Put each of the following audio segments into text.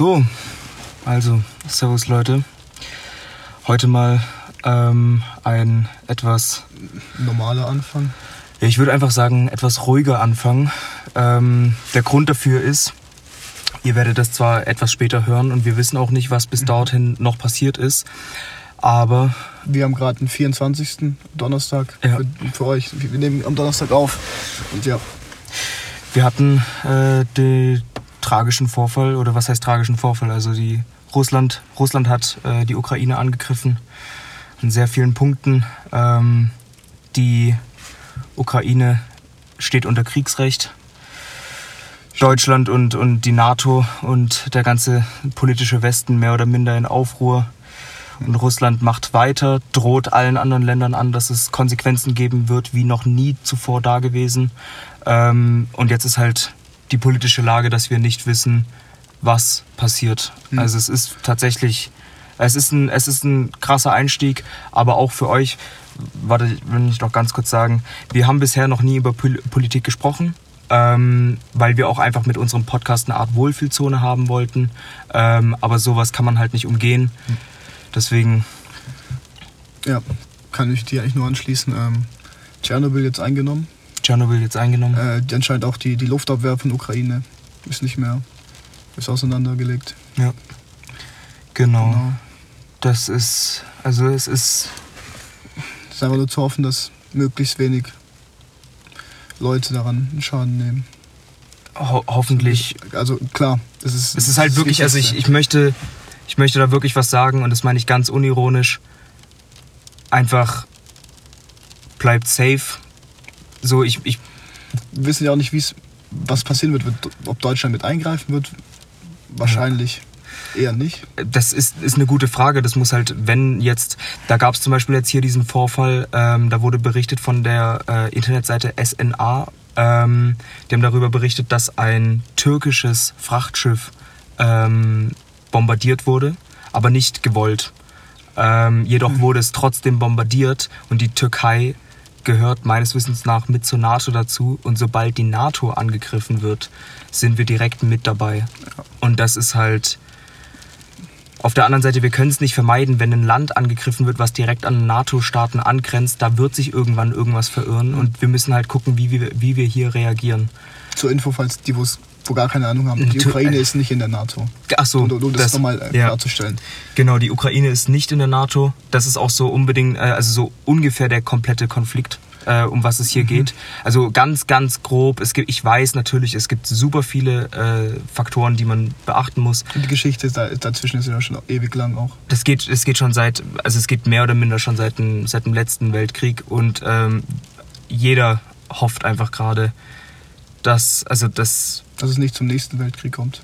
So, also, Servus Leute. Heute mal ähm, ein etwas, Normaler Anfang. ich würde einfach sagen, etwas ruhiger Anfang. Ähm, der Grund dafür ist, ihr werdet das zwar etwas später hören und wir wissen auch nicht, was bis dorthin noch passiert ist, aber Wir haben gerade den 24. Donnerstag Ja. für, für euch. Wir nehmen am Donnerstag auf. Und ja, wir hatten äh, den tragischen Vorfall, oder was heißt tragischen Vorfall? Also die Russland, Russland hat äh, die Ukraine angegriffen an sehr vielen Punkten. Ähm, die Ukraine steht unter Kriegsrecht. Deutschland und, und die NATO und der ganze politische Westen mehr oder minder in Aufruhr. Und Russland macht weiter, droht allen anderen Ländern an, dass es Konsequenzen geben wird, wie noch nie zuvor dagewesen. Ähm, und jetzt ist halt die politische Lage, dass wir nicht wissen, was passiert. Also es ist tatsächlich, es ist, ein, es ist ein krasser Einstieg, aber auch für euch, warte, will ich noch ganz kurz sagen, wir haben bisher noch nie über Pol Politik gesprochen. Ähm, weil wir auch einfach mit unserem Podcast eine Art Wohlfühlzone haben wollten. Ähm, aber sowas kann man halt nicht umgehen. Deswegen, ja, kann ich dir eigentlich nur anschließen. Ähm, Tschernobyl jetzt eingenommen. Tschernobyl jetzt eingenommen. Äh, anscheinend auch die, die Luftabwehr von Ukraine ist nicht mehr, ist auseinandergelegt. Ja. Genau. Genau. Das ist, also es ist, Es ist einfach nur zu hoffen, dass möglichst wenig Leute daran einen Schaden nehmen. ho hoffentlich Also klar, es ist. Es ist halt wirklich, also ich, ich möchte, ich möchte da wirklich was sagen und das meine ich ganz unironisch. Einfach bleibt safe. So, ich, ich, Wir wissen ja auch nicht, wie's, was passieren wird, ob Deutschland mit eingreifen wird. Wahrscheinlich eher nicht. das ist, ist eine gute Frage. Das muss halt, wenn jetzt, da gab es zum Beispiel jetzt hier diesen Vorfall, ähm, da wurde berichtet von der äh, Internetseite SNA. Ähm, die haben darüber berichtet, dass ein türkisches Frachtschiff ähm, bombardiert wurde, aber nicht gewollt. Ähm, jedoch wurde es trotzdem bombardiert und die Türkei gehört meines Wissens nach mit zur NATO dazu und sobald die NATO angegriffen wird, sind wir direkt mit dabei. Und das ist halt auf der anderen Seite, wir können es nicht vermeiden, wenn ein Land angegriffen wird, was direkt an NATO-Staaten angrenzt, da wird sich irgendwann irgendwas verirren und wir müssen halt gucken, wie wir, wie wir hier reagieren. Zur Info, falls die, wo's- wo gar keine Ahnung haben. Die Tür- Ukraine ist nicht in der NATO. Ach so, um, um das, das- nochmal äh, ja. klarzustellen. Genau, die Ukraine ist nicht in der NATO. Das ist auch so unbedingt, äh, also so ungefähr der komplette Konflikt, äh, um was es hier geht. Also ganz, ganz grob. Es gibt, ich weiß natürlich, es gibt super viele äh, Faktoren, die man beachten muss. Und die Geschichte da, dazwischen ist ja schon ewig lang auch. Das geht, es geht schon seit, also es geht mehr oder minder schon seit dem, seit dem letzten Weltkrieg und ähm, jeder hofft einfach gerade, dass, also das, Dass es nicht zum nächsten Weltkrieg kommt.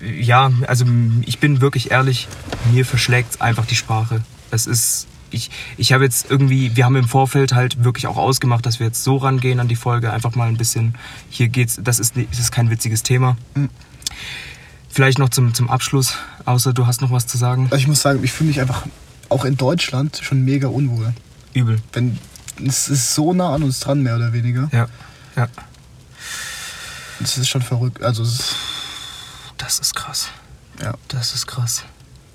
ja, also ich bin wirklich ehrlich, mir verschlägt einfach die Sprache. Es ist, ich, ich habe jetzt irgendwie, wir haben im Vorfeld halt wirklich auch ausgemacht, dass wir jetzt so rangehen an die Folge, einfach mal ein bisschen, hier geht's, das ist, das ist kein witziges Thema. Mhm. Vielleicht noch zum, zum Abschluss, außer du hast noch was zu sagen. Also ich muss sagen, ich fühle mich einfach auch in Deutschland schon mega unwohl. Übel. Wenn es ist so nah an uns dran, mehr oder weniger. Ja, ja. Das ist schon verrückt. Also ist, Das ist krass. ja. Das ist krass.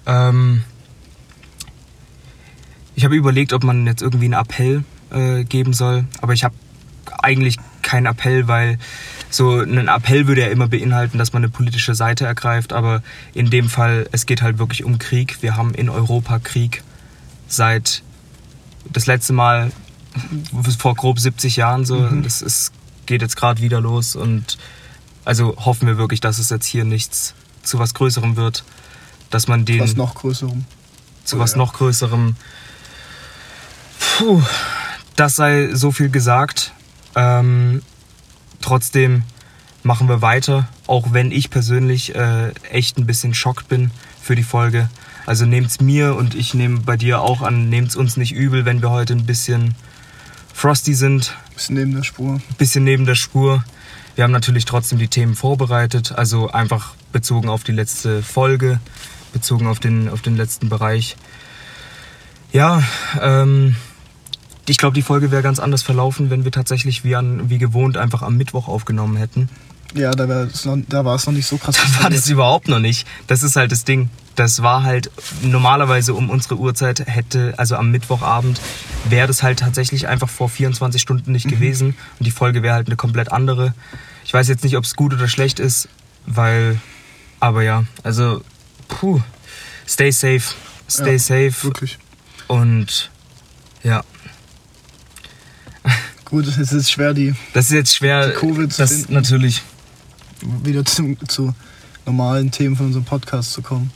Ähm, ich habe überlegt, ob man jetzt irgendwie einen Appell äh, geben soll, aber ich habe eigentlich keinen Appell, weil so ein Appell würde ja immer beinhalten, dass man eine politische Seite ergreift, aber in dem Fall, es geht halt wirklich um Krieg. Wir haben in Europa Krieg seit das letzte Mal vor grob 70 Jahren so. Mhm. Das ist, geht jetzt gerade wieder los und also hoffen wir wirklich, dass es jetzt hier nichts zu was Größerem wird, dass man den Was noch größerem. zu was Ja. noch Größerem. Puh, das sei so viel gesagt. Ähm, trotzdem machen wir weiter, auch wenn ich persönlich äh, echt ein bisschen schockt bin für die Folge. Also nehmt's mir und ich nehme bei dir auch an, nehmt's uns nicht übel, wenn wir heute ein bisschen frosty sind, Bisschen neben der Spur. bisschen neben der Spur. Wir haben natürlich trotzdem die Themen vorbereitet, also einfach bezogen auf die letzte Folge, bezogen auf den, auf den letzten Bereich. Ja, ähm, ich glaube, die Folge wäre ganz anders verlaufen, wenn wir tatsächlich wie, an, wie gewohnt einfach am Mittwoch aufgenommen hätten. Ja, da, noch, war es noch nicht so krass. Da war das überhaupt noch nicht. Das ist halt das Ding. Das war halt normalerweise um unsere Uhrzeit hätte, also am Mittwochabend, wäre das halt tatsächlich einfach vor 24 Stunden nicht gewesen. Und die Folge wäre halt eine komplett andere. Ich weiß jetzt nicht, ob es gut oder schlecht ist, weil, aber ja, also, puh, stay safe, stay Ja, safe Wirklich. und ja, Gut, es ist schwer, die das ist jetzt schwer, Die Covid zu das finden. natürlich, wieder zu, zu normalen Themen von unserem Podcast zu kommen.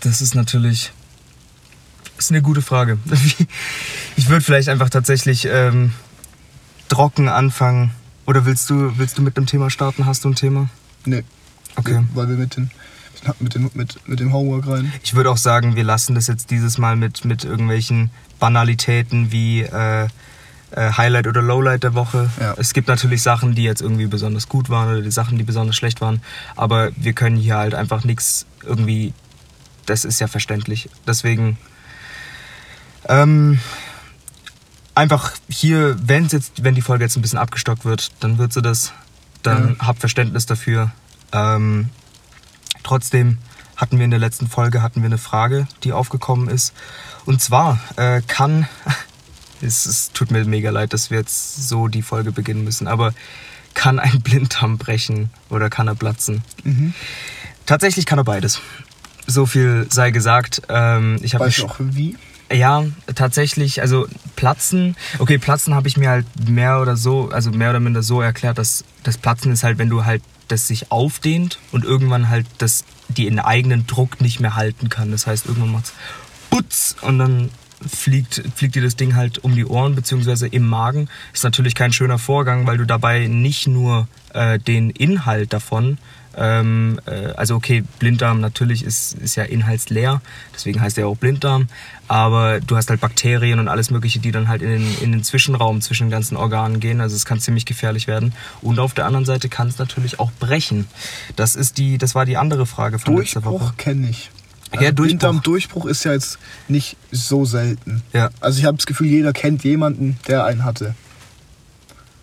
Das ist natürlich. Ist eine gute Frage. Ich würde vielleicht einfach tatsächlich ähm, trocken anfangen. Oder willst du, willst du mit einem Thema starten? Hast du ein Thema? Nee. Okay. Weil wir mit, den, mit, den, mit, mit dem Homework rein. Ich würde auch sagen, wir lassen das jetzt dieses Mal mit, mit irgendwelchen Banalitäten wie äh, äh, Highlight oder Lowlight der Woche. Ja. Es gibt natürlich Sachen, die jetzt irgendwie besonders gut waren oder die Sachen, die besonders schlecht waren. Aber wir können hier halt einfach nichts irgendwie. Das ist ja verständlich. Deswegen. Ähm, einfach hier, wenn jetzt, wenn die Folge jetzt ein bisschen abgestockt wird, dann wird sie das. Dann habt Verständnis dafür. Ähm, trotzdem hatten wir in der letzten Folge hatten wir eine Frage, die aufgekommen ist. Und zwar äh, kann es, es tut mir mega leid, dass wir jetzt so die Folge beginnen müssen, aber kann ein Blinddarm brechen oder kann er platzen? Mhm. Tatsächlich kann er beides. So viel sei gesagt. Ähm, ich habe Weißt du auch wie? ja, tatsächlich, also Platzen, okay, Platzen habe ich mir halt mehr oder so, also mehr oder minder so erklärt, dass das Platzen ist halt, wenn du halt das sich aufdehnt und irgendwann halt das, die in eigenen Druck nicht mehr halten kann. Das heißt, irgendwann macht's Putz und dann fliegt, fliegt dir das Ding halt um die Ohren beziehungsweise im Magen. Ist natürlich kein schöner Vorgang, weil du dabei nicht nur äh, den Inhalt davon, ähm, äh, also okay, Blinddarm natürlich ist, ist ja inhaltsleer, deswegen heißt er auch Blinddarm, aber du hast halt Bakterien und alles mögliche, die dann halt in den, in den Zwischenraum zwischen den ganzen Organen gehen, also es kann ziemlich gefährlich werden. Und auf der anderen Seite kann es natürlich auch brechen. Das ist die, das war die andere Frage von letzter Woche. Durchbruch kenne ich. Ja, Also Durchbruch. Blinddarm-Durchbruch ist ja jetzt nicht so selten. Ja. Also ich habe das Gefühl, jeder kennt jemanden, der einen hatte.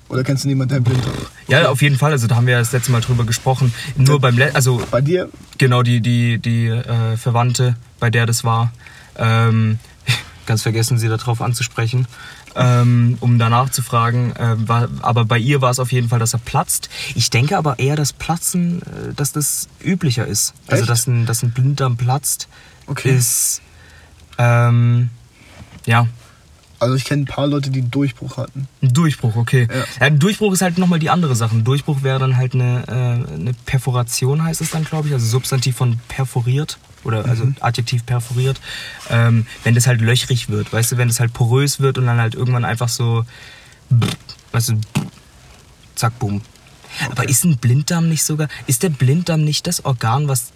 Oder kennst du niemanden, der einen Blinddarm Ja, auf jeden Fall. Also da haben wir ja das letzte Mal drüber gesprochen. Nur beim, Le also Bei dir? genau die die die äh, Verwandte, bei der das war, ähm, ganz vergessen, sie darauf anzusprechen, ähm, um danach zu fragen. Äh, war, aber bei ihr war es auf jeden Fall, dass er platzt. Ich denke aber eher, dass Platzen, äh, dass das üblicher ist. Also Echt? dass ein dass ein Blinddarm platzt, Okay. ist ähm, ja Also ich kenne ein paar Leute, die einen Durchbruch hatten. Ein Durchbruch, okay. Ja. Ja. ein Durchbruch ist halt nochmal die andere Sache. Ein Durchbruch wäre dann halt eine, äh, eine Perforation, heißt es dann, glaube ich. Also Substantiv von perforiert oder also Adjektiv perforiert. Ähm, wenn das halt löchrig wird, weißt du, wenn das halt porös wird und dann halt irgendwann einfach so, weißt du, zack, boom. Aber ist ein Blinddarm nicht sogar, ist der Blinddarm nicht das Organ, was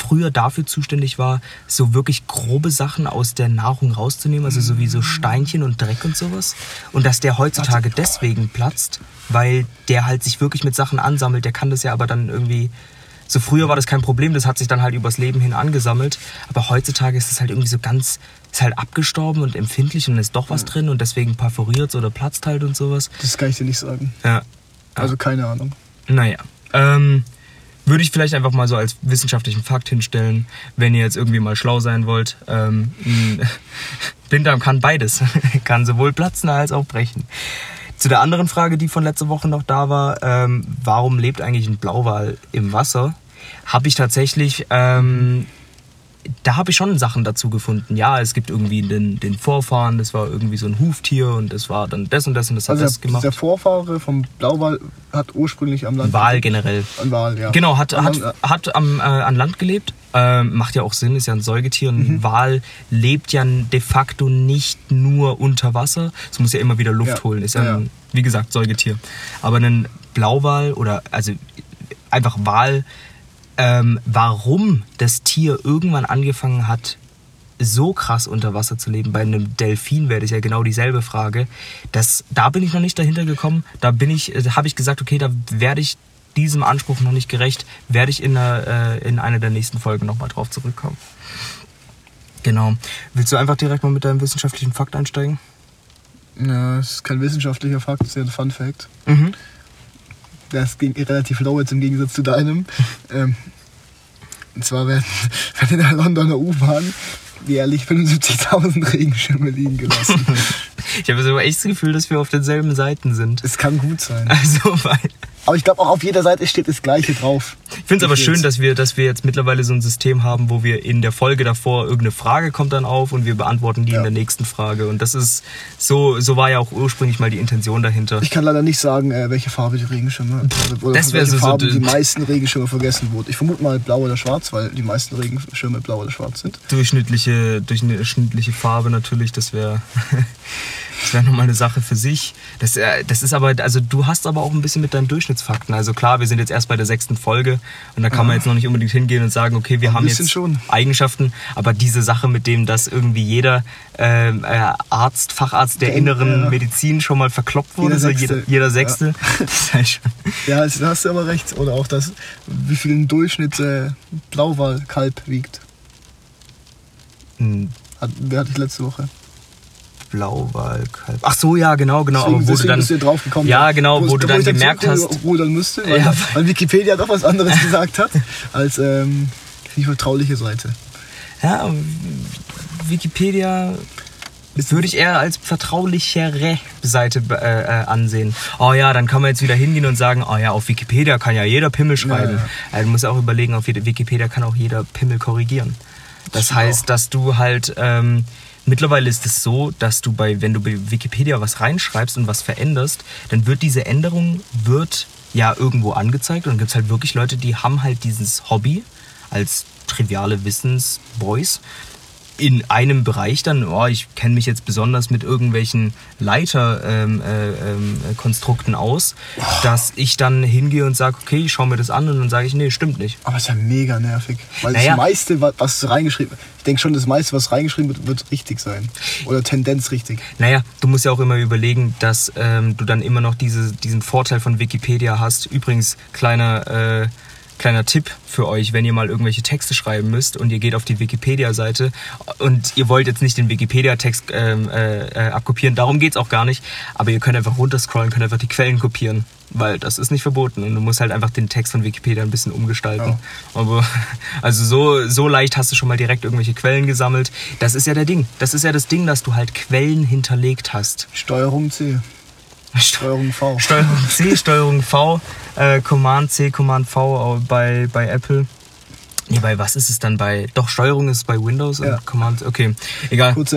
früher dafür zuständig war, so wirklich grobe Sachen aus der Nahrung rauszunehmen, also so wie so Steinchen und Dreck und sowas? Und dass der heutzutage deswegen platzt, weil der halt sich wirklich mit Sachen ansammelt, der kann das ja aber dann irgendwie. So früher war das kein Problem, das hat sich dann halt übers Leben hin angesammelt. Aber heutzutage ist es halt irgendwie so ganz, ist halt abgestorben und empfindlich und ist doch was drin und deswegen perforiert oder platzt halt und sowas. Das kann ich dir nicht sagen. Ja. Also keine Ahnung. Naja. Ähm, würde ich vielleicht einfach mal so als wissenschaftlichen Fakt hinstellen, wenn ihr jetzt irgendwie mal schlau sein wollt. Ähm, Blinddarm kann beides. kann sowohl platzen als auch brechen. Zu der anderen Frage, die von letzter Woche noch da war, ähm, warum lebt eigentlich ein Blauwal im Wasser? Habe ich tatsächlich, ähm, da habe ich schon Sachen dazu gefunden. Ja, es gibt irgendwie den, den Vorfahren, das war irgendwie so ein Huftier und das war dann das und das und das hat Also das der, gemacht. der Vorfahre vom Blauwal hat ursprünglich am Land... Wal generell. Ein Wal, ja. Genau, hat, Am hat, Land- hat am, äh, an Land gelebt. Ähm, macht ja auch Sinn, ist ja ein Säugetier. Ein Mhm. Wal lebt ja de facto nicht nur unter Wasser. Es muss ja immer wieder Luft Ja. holen. Ist ja, Ja, ein, wie gesagt, Säugetier. Aber ein Blauwal oder also einfach Wal, ähm, warum das Tier irgendwann angefangen hat, so krass unter Wasser zu leben. Bei einem Delfin wäre das ja genau dieselbe Frage. Das, da bin ich noch nicht dahinter gekommen. Da bin ich, äh, habe ich gesagt, okay, da werde ich diesem Anspruch noch nicht gerecht. Werde ich in, einer, äh, in einer der nächsten Folgen nochmal drauf zurückkommen. Genau. Willst du einfach direkt mal mit deinem wissenschaftlichen Fakt einsteigen? Ja, das ist kein wissenschaftlicher Fakt, das ist ja ein Fun Fact. Mhm. Ist geg- relativ low jetzt im Gegensatz zu deinem. ähm, und zwar werden, werden in der Londoner U-Bahn jährlich 75.000 Regenschirme liegen gelassen. Ich habe so echt das Gefühl, dass wir auf denselben Seiten sind. Es kann gut sein. Also, weil. Aber ich glaube, auch auf jeder Seite steht das Gleiche drauf. Ich finde es aber schön, dass wir, dass wir jetzt mittlerweile so ein System haben, wo wir in der Folge davor irgendeine Frage kommt dann auf und wir beantworten die Ja. in der nächsten Frage. Und das ist so, so war ja auch ursprünglich mal die Intention dahinter. Ich kann leider nicht sagen, äh, welche Farbe die Regenschirme oder, oder Das welche so- so Farben d- die meisten Regenschirme vergessen wurden. Ich vermute mal blau oder schwarz, weil die meisten Regenschirme blau oder schwarz sind. durchschnittliche, durchschnittliche Farbe natürlich, das wäre das wäre nochmal eine Sache für sich. Das, äh, das ist aber, also du hast aber auch ein bisschen mit deinen Durchschnittsfakten. Also klar, wir sind jetzt erst bei der sechsten Folge und da kann man jetzt noch nicht unbedingt hingehen und sagen, okay, wir Ein haben jetzt schon. Eigenschaften, aber diese Sache mit dem, dass irgendwie jeder ähm, äh, Arzt, Facharzt der inneren ja. Medizin schon mal verkloppt wurde, Jeder so Sechste. jeder, jeder Sechste. Das ist halt schon, Ja, also, da hast du aber recht. Oder auch das, wie viel im Durchschnitt äh, Blauwalkalb wiegt. ein Hat, wer hatte ich letzte Woche? Blauwalkalb. Ach so, ja, genau, genau. Deswegen, wo du dann, bist du drauf gekommen. Ja, genau, wo du dann gemerkt hast- rudern müsste, weil, Ja. weil Wikipedia doch was anderes gesagt hat als ähm, die vertrauliche Seite. Ja, Wikipedia würde ich eher als vertraulichere Seite äh, äh, ansehen. Oh ja, dann kann man jetzt wieder hingehen und sagen, oh ja, auf Wikipedia kann ja jeder Pimmel schreiben. Ja, Äh, Du musst auch überlegen, auf Wikipedia kann auch jeder Pimmel korrigieren. Das Stimmt heißt, auch. dass du halt ähm, mittlerweile ist es so, dass du bei, wenn du bei Wikipedia was reinschreibst und was veränderst, dann wird diese Änderung wird ja irgendwo angezeigt und dann gibt es halt wirklich Leute, die haben halt dieses Hobby als triviale Wissensboys in einem Bereich dann, oh, ich kenne mich jetzt besonders mit irgendwelchen Leiterkonstrukten ähm, äh, ähm, Konstrukten aus, dass ich dann hingehe und sage, okay, ich schaue mir das an und dann sage ich, nee, stimmt nicht. Aber es ist ja mega nervig. Weil Naja. das meiste, wa- was reingeschrieben ich denke schon, das meiste, was reingeschrieben wird, wird richtig sein. Oder Tendenz richtig. Naja, du musst ja auch immer überlegen, dass ähm, du dann immer noch diese, diesen Vorteil von Wikipedia hast. Übrigens, kleiner, äh, kleiner Tipp für euch, wenn ihr mal irgendwelche Texte schreiben müsst und ihr geht auf die Wikipedia-Seite und ihr wollt jetzt nicht den Wikipedia-Text ähm, äh, äh, abkopieren, darum geht's auch gar nicht, aber ihr könnt einfach runterscrollen, könnt einfach die Quellen kopieren, weil das ist nicht verboten und du musst halt einfach den Text von Wikipedia ein bisschen umgestalten. Aber also so, so leicht hast du schon mal direkt irgendwelche Quellen gesammelt. Das ist ja der Ding. Das ist ja das Ding, dass du halt Quellen hinterlegt hast. Steuerung C. Steuerung V. Steuerung C, Steuerung V, äh, Command C, Command V bei, bei Apple. Nee, bei was ist es dann bei. Doch, Steuerung ist bei Windows Ja. und Command. Okay, egal. Kurz,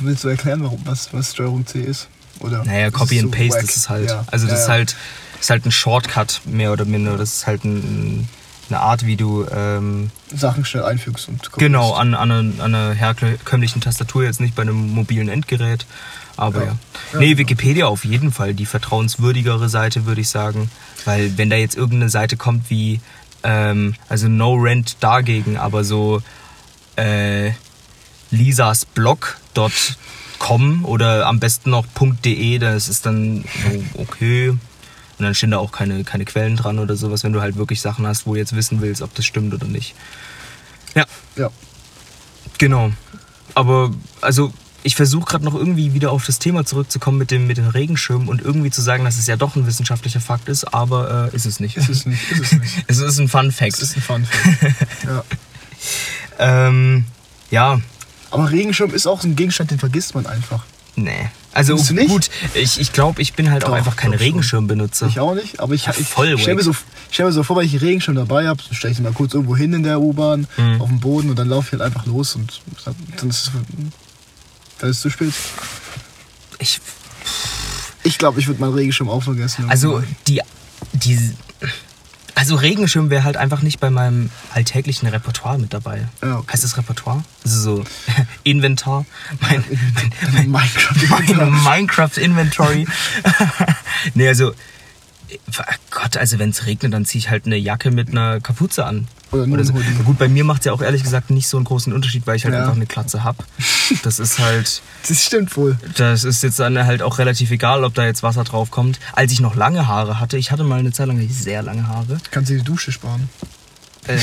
willst du erklären, warum, was, was Steuerung C ist? Oder Naja, Copy and so Paste wack? ist es halt. Ja. Also das ja, ist halt ist halt ein Shortcut, mehr oder minder. Das ist halt ein, eine Art, wie du ähm, Sachen schnell einfügst und kopierst. genau an, an, einer, an einer herkömmlichen Tastatur, jetzt nicht bei einem mobilen Endgerät. Aber ja. Ja. Nee. Wikipedia auf jeden Fall die vertrauenswürdigere Seite, würde ich sagen. Weil wenn da jetzt irgendeine Seite kommt wie, ähm, also No Rent dagegen, aber so äh, lisasblog.com oder am besten noch .de, das ist dann so okay. Und dann stehen da auch keine, keine Quellen dran oder sowas, wenn du halt wirklich Sachen hast, wo du jetzt wissen willst, ob das stimmt oder nicht. Ja, Ja. Genau. Aber also ich versuche gerade noch irgendwie wieder auf das Thema zurückzukommen mit, dem, mit den Regenschirmen und irgendwie zu sagen, dass es ja doch ein wissenschaftlicher Fakt ist, aber äh, ist es nicht. Ist es nicht. Ist es nicht. es ist ein Fun Fact. Es ist ein Fun Fact. ja. ähm, ja, Aber Regenschirm ist auch so ein Gegenstand, den vergisst man einfach. nee. Also gut, ich, ich glaube, ich bin halt auch Doch, einfach kein. Regenschirmbenutzer. Ich auch nicht, aber ich, Ja, ich, voll ich stelle mir, so, stell mir so vor, wenn ich einen Regenschirm dabei habe, dann stelle ich ihn mal kurz irgendwo hin in der U-Bahn, Mhm. auf dem Boden und dann laufe ich halt einfach los und dann ist es, dann ist es zu spät. Ich, Ich glaube, ich würde meinen Regenschirm auch vergessen. also die, die, also Regenschirm wäre halt einfach nicht bei meinem alltäglichen Repertoire mit dabei. Ja, okay. Heißt das Repertoire? Also so Inventar. Mein, Mein Minecraft. meine Minecraft-Inventory. nee, also, äh, Gott, also wenn es regnet, dann ziehe ich halt eine Jacke mit einer Kapuze an. Oder nur Oder so. Gut, bei mir macht es ja auch ehrlich gesagt nicht so einen großen Unterschied, weil ich halt Ja. einfach eine Klatze hab. Das ist halt, Das stimmt wohl. das ist jetzt dann halt auch relativ egal, ob da jetzt Wasser drauf kommt. Als ich noch lange Haare hatte, ich hatte mal eine Zeit lang sehr lange Haare. Kannst du die Dusche sparen. Äh,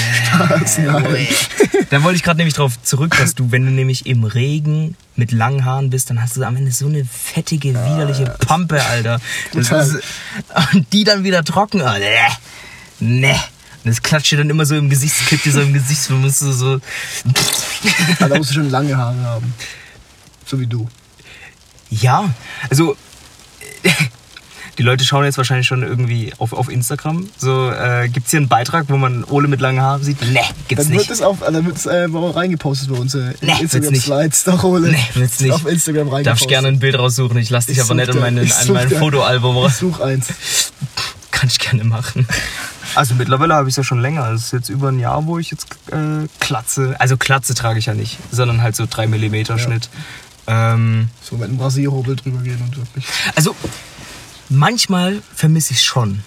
Nein. Da wollte ich gerade nämlich drauf zurück, dass du, wenn du nämlich im Regen mit langen Haaren bist, dann hast du am Ende so eine fettige, widerliche Pampe, Alter. Das Total. ist, und die dann wieder trocken. Nee. Nee. Und das klatscht dir dann immer so im Gesicht, es klebt dir so im Gesicht, du musst so, so Aber da musst du schon lange Haare haben. So wie du. Ja, also die Leute schauen jetzt wahrscheinlich schon irgendwie auf, auf Instagram. So, äh, gibt's hier einen Beitrag, wo man Ole mit langen Haaren sieht? Nee, gibt's Dann wird nicht. es auf, dann wird es äh, reingepostet bei uns. Äh, Nee, wird's Instagram nicht. Slides, doch, Ole. Nee, wird's nicht. Auf Instagram reingepostet. Darf ich gerne ein Bild raussuchen? Ich lasse dich Ich aber nicht dir- meine, ich in such mein Fotoalbum Ich raus. such eins. Kann ich gerne machen. Also mittlerweile habe ich es ja schon länger. Es ist jetzt über ein Jahr, wo ich jetzt äh, Klatze. Also Klatze trage ich ja nicht, sondern halt so 3 mm Schnitt. Ähm, So mit einem Rasierhobel drüber gehen und wirklich also manchmal vermisse ich schon.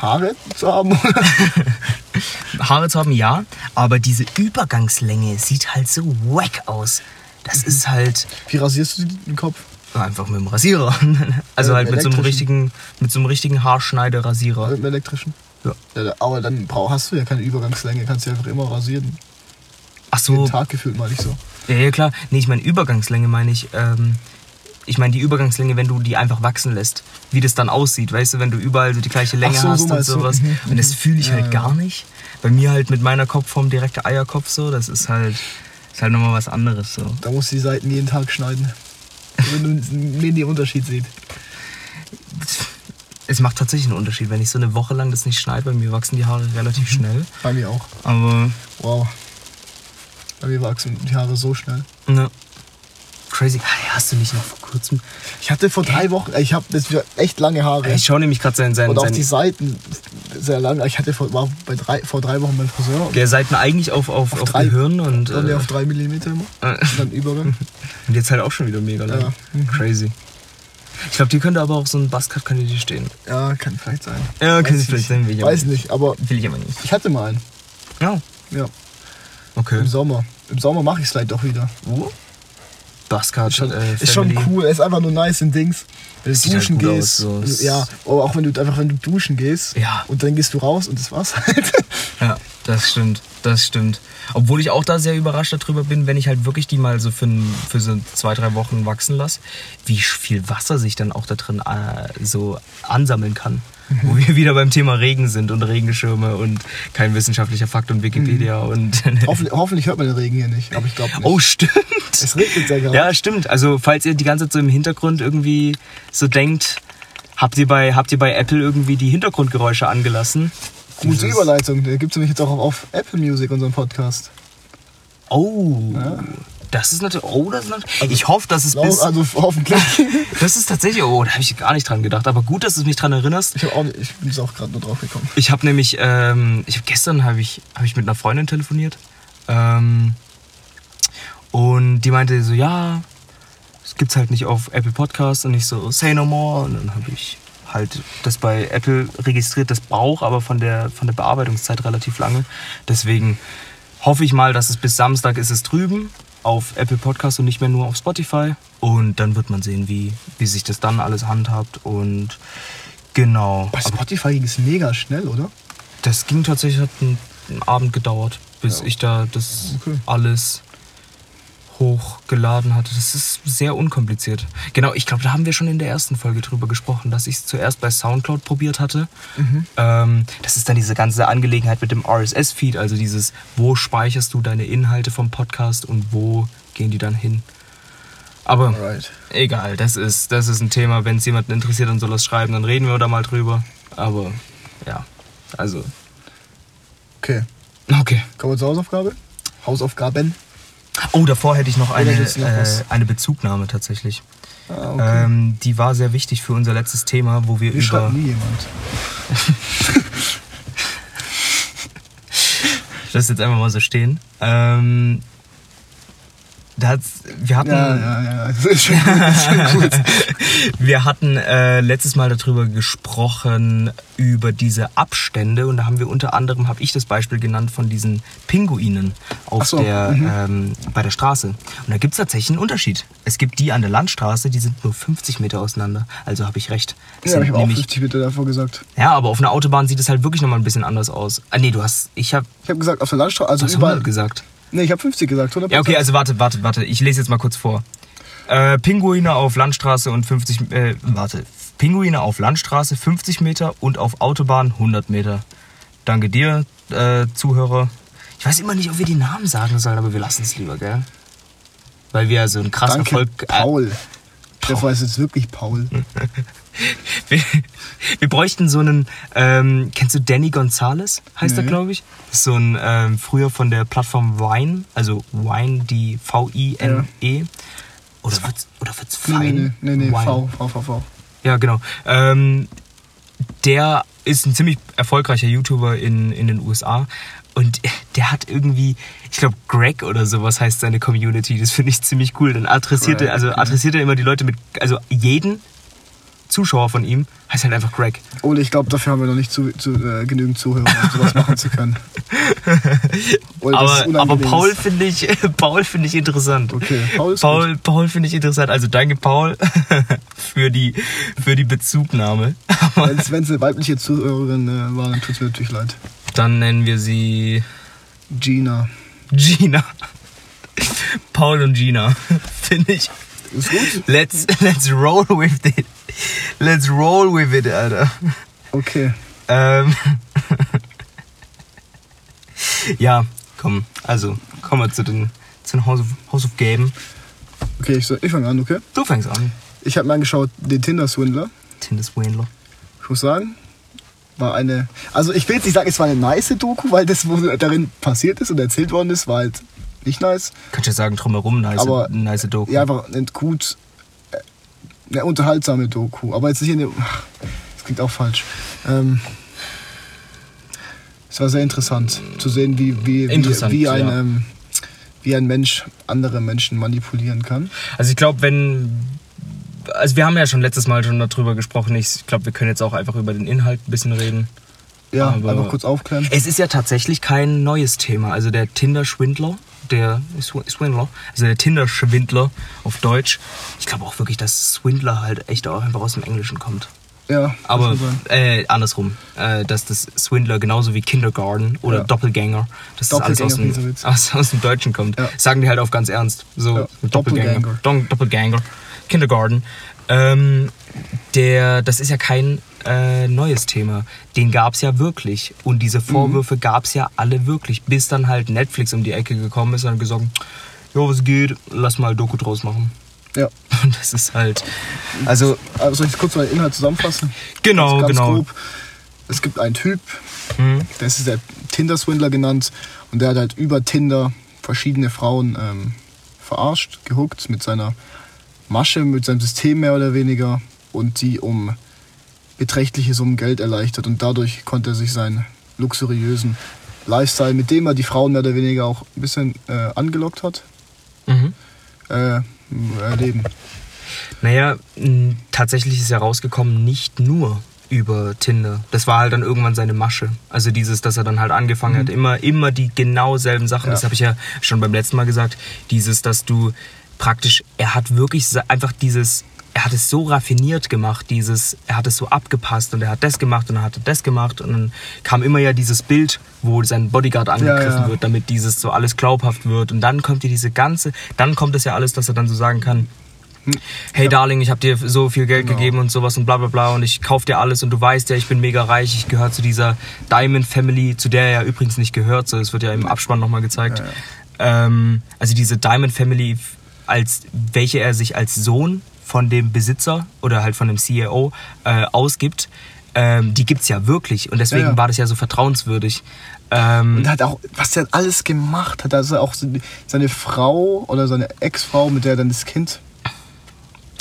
Haare zu haben. Haare zu haben, ja, aber diese Übergangslänge sieht halt so wack aus. Das Mhm. ist halt Wie rasierst du den Kopf? einfach mit dem Rasierer. Also Ja, halt mit so einem richtigen, mit so einem richtigen Haarschneiderasierer. Mit dem elektrischen? Ja. Ja, aber dann hast du ja keine Übergangslänge, kannst du einfach immer rasieren. Ach Den so, Tag gefühlt mal nicht so. ja, ja klar. Nee, ich meine Übergangslänge meine ich. Ähm, ich meine die Übergangslänge, wenn du die einfach wachsen lässt. Wie das dann aussieht, weißt du, wenn du überall so die gleiche Länge so, hast so und sowas. Mhm, Und das mhm. fühle ich Ja, halt gar nicht. Bei mir halt mit meiner Kopfform direkter Eierkopf so, das ist halt, ist halt nochmal was anderes so. Da musst du die Seiten jeden Tag schneiden. Wenn du den Unterschied siehst. Es macht tatsächlich einen Unterschied, wenn ich so eine Woche lang das nicht schneide. Bei mir wachsen die Haare relativ schnell. Bei mir auch. Aber, Wow. Bei mir wachsen die Haare so schnell. ne. Crazy. Ah, Hast du nicht noch vor kurzem? Ich hatte vor drei Wochen, ich habe das für echt lange Haare. Ich schaue nämlich gerade seinen, seinen, und auch seinen die Seiten sehr lang. Ich hatte vor, war bei drei, vor drei Wochen beim Friseur. der Seiten eigentlich auf, auf, auf, drei- Gehirn und, Dann äh, auf drei Millimeter immer. äh, Und dann Übergang. und jetzt halt auch schon wieder mega lang. Ja. Mhm. Crazy. Ich glaube, die könnte aber auch so ein Buzzcut könnte die stehen. Ja, kann vielleicht sein. Ja, kann sie ich vielleicht sein, will ich Weiß nicht, aber Will ich aber nicht. ich hatte mal einen. Ja, Ja, okay. im Sommer. Im Sommer mache ich es vielleicht doch wieder. Wo? Buzzcut. Ist schon, äh, ist schon cool, ist einfach nur nice in Dings. Wenn du Sieht halt duschen aus, gehst. so. Es- Ja, aber auch wenn du einfach wenn du duschen gehst Ja. und dann gehst du raus und das war's halt. Ja, das stimmt, das stimmt. Obwohl ich auch da sehr überrascht darüber bin, wenn ich halt wirklich die mal so für, für so zwei, drei Wochen wachsen lasse, wie viel Wasser sich dann auch da drin äh, so ansammeln kann. Wo wir wieder beim Thema Regen sind und Regenschirme und kein wissenschaftlicher Fakt und Wikipedia und. hoffentlich, hoffentlich hört man den Regen hier nicht, aber ich glaube nicht. oh, stimmt. es regnet ja gerade. Ja, stimmt. Also, falls ihr die ganze Zeit so im Hintergrund irgendwie so denkt, habt ihr bei, habt ihr bei Apple irgendwie die Hintergrundgeräusche angelassen? Gute Überleitung, der gibt es nämlich jetzt auch auf Apple Music, unseren Podcast. Oh. Ja. Das ist natürlich. Oh, das ist natürlich. Ich hoffe, dass es bis. Also hoffentlich. Das ist tatsächlich. Oh, da habe ich gar nicht dran gedacht. Aber gut, dass du mich dran erinnerst. Ich, hab auch, ich bin auch gerade nur drauf gekommen. Ich habe nämlich. Ähm, ich habe gestern habe ich, hab ich mit einer Freundin telefoniert. Ähm, und die meinte so: Ja, es gibt's halt nicht auf Apple Podcasts. Und ich so: Say no more. Und dann habe ich halt das bei Apple registriert. Das braucht aber von der, von der Bearbeitungszeit relativ lange. Deswegen hoffe ich mal, dass es bis Samstag ist es drüben auf Apple Podcast und nicht mehr nur auf Spotify. Und dann wird man sehen, wie, wie sich das dann alles handhabt. Und genau. Bei Spotify ging es mega schnell, oder? das ging tatsächlich, hat einen, einen Abend gedauert, bis Ja. ich da das Okay. alles hochgeladen hatte. Das ist sehr unkompliziert. Genau, ich glaube, da haben wir schon in der ersten Folge drüber gesprochen, dass ich es zuerst bei Soundcloud probiert hatte. Mhm. Ähm, das ist dann diese ganze Angelegenheit mit dem RSS-Feed, also dieses, wo speicherst du deine Inhalte vom Podcast und wo gehen die dann hin. Aber Alright. egal, das ist, das ist ein Thema. Wenn es jemanden interessiert und soll das schreiben, dann reden wir da mal drüber. Aber ja, also, Okay. okay. Kommen wir zur Hausaufgabe? Hausaufgaben? Oh, davor hätte ich noch eine, äh, eine Bezugnahme tatsächlich. Ah, okay. Ähm, die war sehr wichtig für unser letztes Thema, wo wir Hier über. nie jemand. Ich lasse jetzt einfach mal so stehen. Ähm, wir hatten, Ja, ja, ja. Das ist schon. Das ist schon gut. wir hatten äh, letztes Mal darüber gesprochen über diese Abstände und da haben wir unter anderem, habe ich das Beispiel genannt von diesen Pinguinen auf so, der, mhm. ähm, bei der Straße. Und da gibt es tatsächlich einen Unterschied. Es gibt die an der Landstraße, die sind nur 50 Meter auseinander. Also habe ich recht. Es Ja, ich habe auch nämlich- 50 Meter davor gesagt. Ja, aber auf einer Autobahn sieht es halt wirklich nochmal ein bisschen anders aus. Ah, nee, du hast, ich habe Ich habe gesagt, auf der Landstraße, also überall. 100 gesagt. Nee, ich habe 50 gesagt, 100%. Ja, okay, also warte, warte, warte. Ich lese jetzt mal kurz vor. Äh, Pinguine auf Landstraße und 50, äh, warte, Pinguine auf Landstraße 50 Meter und auf Autobahn 100 Meter. Danke dir, äh, Zuhörer. Ich weiß immer nicht, ob wir die Namen sagen sollen, aber wir lassen es lieber, gell? Weil wir so ein krasser Danke, Erfolg. äh, Paul. Der war jetzt wirklich Paul. wir, wir bräuchten so einen, ähm, kennst du Danny Gonzalez, heißt er, Nee. glaube ich? Das ist so ein, ähm, früher von der Plattform Wine, also Wine, die V-I-N-E. Oder wird's, oder wird's Nee, Fein? nee, nee, nee, Wine. V, V, V, V. Ja, genau. Ähm, der ist ein ziemlich erfolgreicher YouTuber in, in den USA. Und der hat irgendwie, ich glaube, Greg oder sowas heißt seine Community. Das finde ich ziemlich cool. Dann adressiert Greg, er, also adressiert er immer die Leute mit, also jeden Zuschauer von ihm heißt halt einfach Greg. Ole, ich glaube, dafür haben wir noch nicht zu, zu, äh, genügend Zuhörer, um sowas machen zu können. Ole, aber, aber. Paul finde ich, Paul finde ich interessant. Okay, Paul Paul, Paul finde ich interessant. Also danke Paul für die, für die Bezugnahme. Wenn es eine weibliche Zuhörerin äh, war, dann tut es mir natürlich leid. Dann nennen wir sie Gina. Gina. Paul und Gina. Finde ich. Ist gut? Let's, let's roll with it. Let's roll with it, Alter. Okay. Ähm. ja, komm. Also, kommen wir zu den, zu den Hausaufgaben. Okay, ich, so- ich fange an, okay? Du fängst an. Ich habe mir angeschaut, den Tinder-Swindler. Tinder Swindler. Ich muss sagen, war eine. Also, ich will jetzt nicht sagen, es war eine nice Doku, weil das, was darin passiert ist und erzählt worden ist, war halt nicht nice. Kannst du ja sagen, drumherum, nice, Aber- nice Doku. Ja, einfach gut. Eine unterhaltsame Doku. Aber jetzt nicht eine. ach, Das klingt auch falsch. Ähm, es war sehr interessant zu sehen, wie, wie, wie, wie, ein, ja. ähm, wie ein Mensch andere Menschen manipulieren kann. Also ich glaube, wenn. Also wir haben ja schon letztes Mal schon darüber gesprochen. Ich glaube, wir können jetzt auch einfach über den Inhalt ein bisschen reden. Ja, Aber- einfach kurz aufklären. Es ist ja tatsächlich kein neues Thema. Also der Tinder-Schwindler, der Sw- Swindler, also der Tinder-Schwindler auf Deutsch. Ich glaube auch wirklich, dass Swindler halt echt auch einfach aus dem Englischen kommt. Ja, Aber äh, andersrum, äh, dass das Swindler genauso wie Kindergarten oder Ja. Doppelgänger, dass das alles aus Doppelgänger, dem, aus, aus dem Deutschen kommt. Ja. Sagen die halt auf ganz ernst. So Ja, Doppelgänger. Doppelganger. Dong- Doppelganger. Kindergarten. Ähm, der, das ist ja kein äh, neues Thema. Den gab es ja wirklich. Und diese Vorwürfe gab es ja alle wirklich. Bis dann halt Netflix um die Ecke gekommen ist und gesagt, jo, was geht, lass mal Doku draus machen. Ja. Und das ist halt. Also, Also soll ich kurz mal den Inhalt zusammenfassen? Genau, ganz, ganz genau. Grob. Es gibt einen Typ, hm, das ist der Tinder-Swindler genannt und der hat halt über Tinder verschiedene Frauen ähm, verarscht, gehuckt mit seiner Masche, mit seinem System mehr oder weniger und die um beträchtliche Summen Geld erleichtert und dadurch konnte er sich seinen luxuriösen Lifestyle, mit dem er die Frauen mehr oder weniger auch ein bisschen äh, angelockt hat, mhm. äh, erleben. Naja, tatsächlich ist ja rausgekommen, nicht nur über Tinder. Das war halt dann irgendwann seine Masche. Also dieses, dass er dann halt angefangen hat, immer, immer die genau selben Sachen. Ja. Das habe ich ja schon beim letzten Mal gesagt. Dieses, dass du praktisch, er hat wirklich einfach dieses, er hat es so raffiniert gemacht, dieses, er hat es so abgepasst und er hat das gemacht und er hat das gemacht und dann kam immer ja dieses Bild, wo sein Bodyguard angegriffen ja. wird, damit dieses so alles glaubhaft wird und dann kommt dir diese ganze, dann kommt es ja alles, dass er dann so sagen kann, hey Darling, ich habe dir so viel Geld Genau. gegeben und sowas und bla bla bla und ich kauf dir alles und du weißt ja, ich bin mega reich, ich gehöre zu dieser Diamond Family, zu der er ja übrigens nicht gehört, so es wird ja im Abspann nochmal gezeigt. Ähm, also diese Diamond Family, als welche er sich als Sohn von dem Besitzer oder halt von dem CEO äh, ausgibt, ähm, die gibt's ja wirklich und deswegen Ja, ja. war das ja so vertrauenswürdig. Ähm, Und hat auch, was der alles gemacht hat, also auch seine Frau oder seine Ex-Frau, mit der er dann das Kind.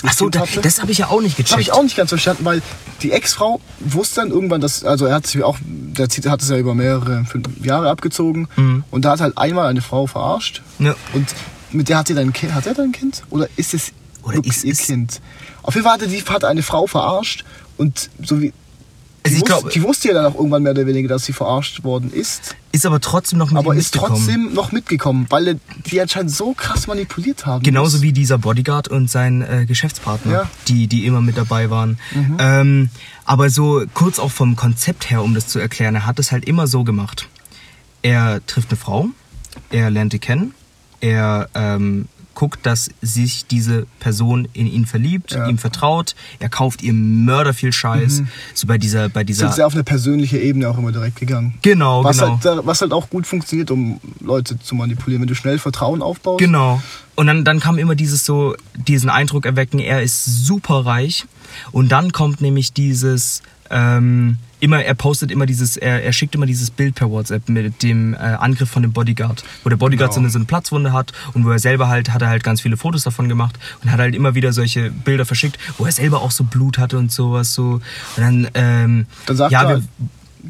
ach so, Kind da, das habe ich ja auch nicht Das habe gecheckt. ich auch nicht ganz verstanden, weil die Ex-Frau wusste dann irgendwann, dass, also er hat sich auch, der hat es ja über mehrere fünf Jahre abgezogen Mhm. und da hat halt einmal eine Frau verarscht Ja. und mit der hat sie dann ein Kind, hat er dann ein Kind? Oder ist es Oder wirklich ist ihr es- Kind? Auf jeden Fall hatte die hat eine Frau verarscht und so wie, Also ich wusste, glaube- die wusste ja dann auch irgendwann mehr oder weniger, dass sie verarscht worden ist. Ist aber trotzdem noch mit aber ist mitgekommen. trotzdem noch mitgekommen, weil die anscheinend so krass manipuliert haben. Genauso muss. wie dieser Bodyguard und sein äh, Geschäftspartner, Ja. Mhm. die, die immer mit dabei waren. Ähm, aber so kurz auch vom Konzept her, um das zu erklären, er hat es halt immer so gemacht. Er trifft eine Frau, er lernt die kennen, er ähm, guckt, dass sich diese Person in ihn verliebt, Ja. ihm vertraut. Er kauft ihr mörder viel Scheiß. So bei dieser, bei Sind dieser. sehr auf eine persönliche Ebene auch immer direkt gegangen. Genau, Was, genau. halt, was halt auch gut funktioniert, um Leute zu manipulieren, wenn du schnell Vertrauen aufbaust. Genau. Und dann, dann kam immer dieses so, diesen Eindruck erwecken, er ist super reich. Und dann kommt nämlich dieses, ähm, immer, er postet immer dieses, er, er schickt immer dieses Bild per WhatsApp mit dem äh, Angriff von dem Bodyguard, wo der Bodyguard Genau. so, eine, so eine Platzwunde hat und wo er selber halt, hat er halt ganz viele Fotos davon gemacht und hat halt immer wieder solche Bilder verschickt, wo er selber auch so Blut hatte und sowas so. Und dann, ähm, Dann sagt, ja, er, wir, halt,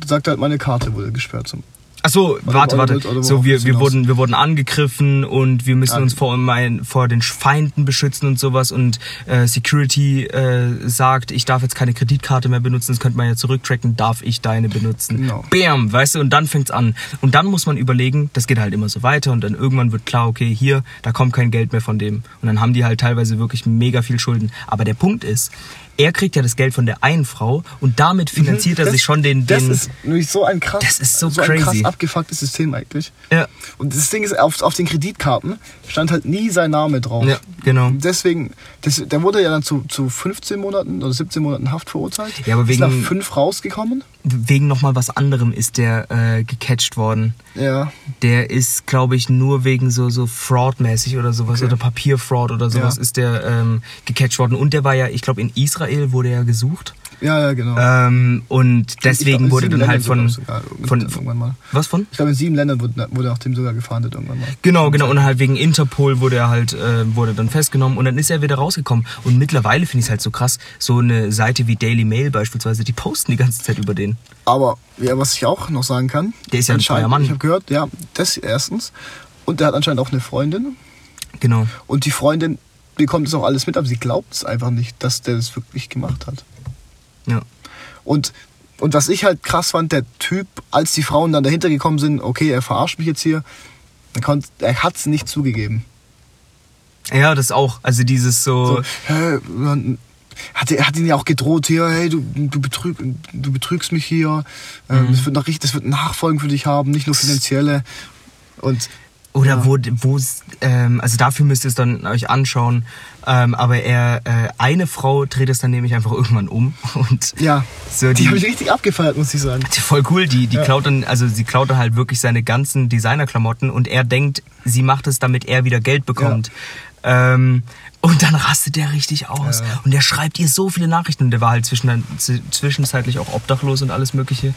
sagt er halt, meine Karte wurde gesperrt. Zum Ach so, warte, warte. so, wir, wir, wurden, wir wurden angegriffen und wir müssen uns vor, mein, vor den Feinden beschützen und sowas. Und äh, Security äh, sagt, ich darf jetzt keine Kreditkarte mehr benutzen, das könnte man ja zurücktracken, darf ich deine benutzen. Genau. Bam, weißt du, und dann fängt's an. Und dann muss man überlegen, das geht halt immer so weiter und dann irgendwann wird klar, okay, hier, da kommt kein Geld mehr von dem. Und dann haben die halt teilweise wirklich mega viel Schulden. Aber der Punkt ist, er kriegt ja das Geld von der einen Frau und damit finanziert er Mhm. Das- sich schon den... den Das ist nämlich so ein krass, Das ist so ein krass crazy. abgefucktes System eigentlich. ja, Und das Ding ist, auf, auf den Kreditkarten stand halt nie sein Name drauf. ja, genau. Und deswegen, das, der wurde ja dann zu, zu 15 Monaten oder 17 Monaten Haft verurteilt. Ja, aber Ist wegen- nach fünf rausgekommen. Wegen nochmal was anderem ist der äh, gecatcht worden. Ja. Der ist, glaube ich, nur wegen so, so Fraud-mäßig oder sowas oder Papierfraud oder sowas Ja. ist der ähm, gecatcht worden. Und der war ja, ich glaube, in Israel wurde er gesucht. Ja, ja, genau. Ähm, und deswegen in wurde dann halt von, sogar von, irgendwann mal. was von? Ich glaube, in sieben Ländern wurde, wurde nach dem sogar gefahndet irgendwann mal. Genau, genau. Und halt wegen Interpol wurde er halt, äh, wurde dann festgenommen und dann ist er wieder rausgekommen. Und mittlerweile finde ich es halt so krass, so eine Seite wie Daily Mail beispielsweise, die posten die ganze Zeit über den. Aber ja, was ich auch noch sagen kann, Der ist ja ein freier Mann. Ich habe gehört, ja, das erstens. Und der hat anscheinend auch eine Freundin. Genau. Und die Freundin bekommt es auch alles mit, aber sie glaubt es einfach nicht, dass der das wirklich gemacht hat. Ja. Und, und was ich halt krass fand, der Typ, als die Frauen dann dahinter gekommen sind, okay, er verarscht mich jetzt hier, er, konnt- er hat es nicht zugegeben. Ja, das auch. Also dieses so. So, hä, man- hat, er hat ihn ja auch gedroht hier, hey, du, du, betrüg, du betrügst mich hier, ähm, das, wird noch das wird Nachfolgen für dich haben, nicht nur finanzielle. Und Oder Ja. wo, wo ähm, also dafür müsst ihr es dann euch anschauen. Ähm, aber er, äh, eine Frau dreht es dann nämlich einfach irgendwann um und ja, so die die, habe ich richtig abgefeiert, muss ich sagen. voll cool. Die, die Ja. klaut dann, also sie klaut dann halt wirklich seine ganzen Designerklamotten und er denkt, sie macht es, damit er wieder Geld bekommt. Ähm, und dann rastet der richtig aus. Ja. Und der schreibt ihr so viele Nachrichten. Und der war halt zwischen, zwischenzeitlich auch obdachlos und alles Mögliche.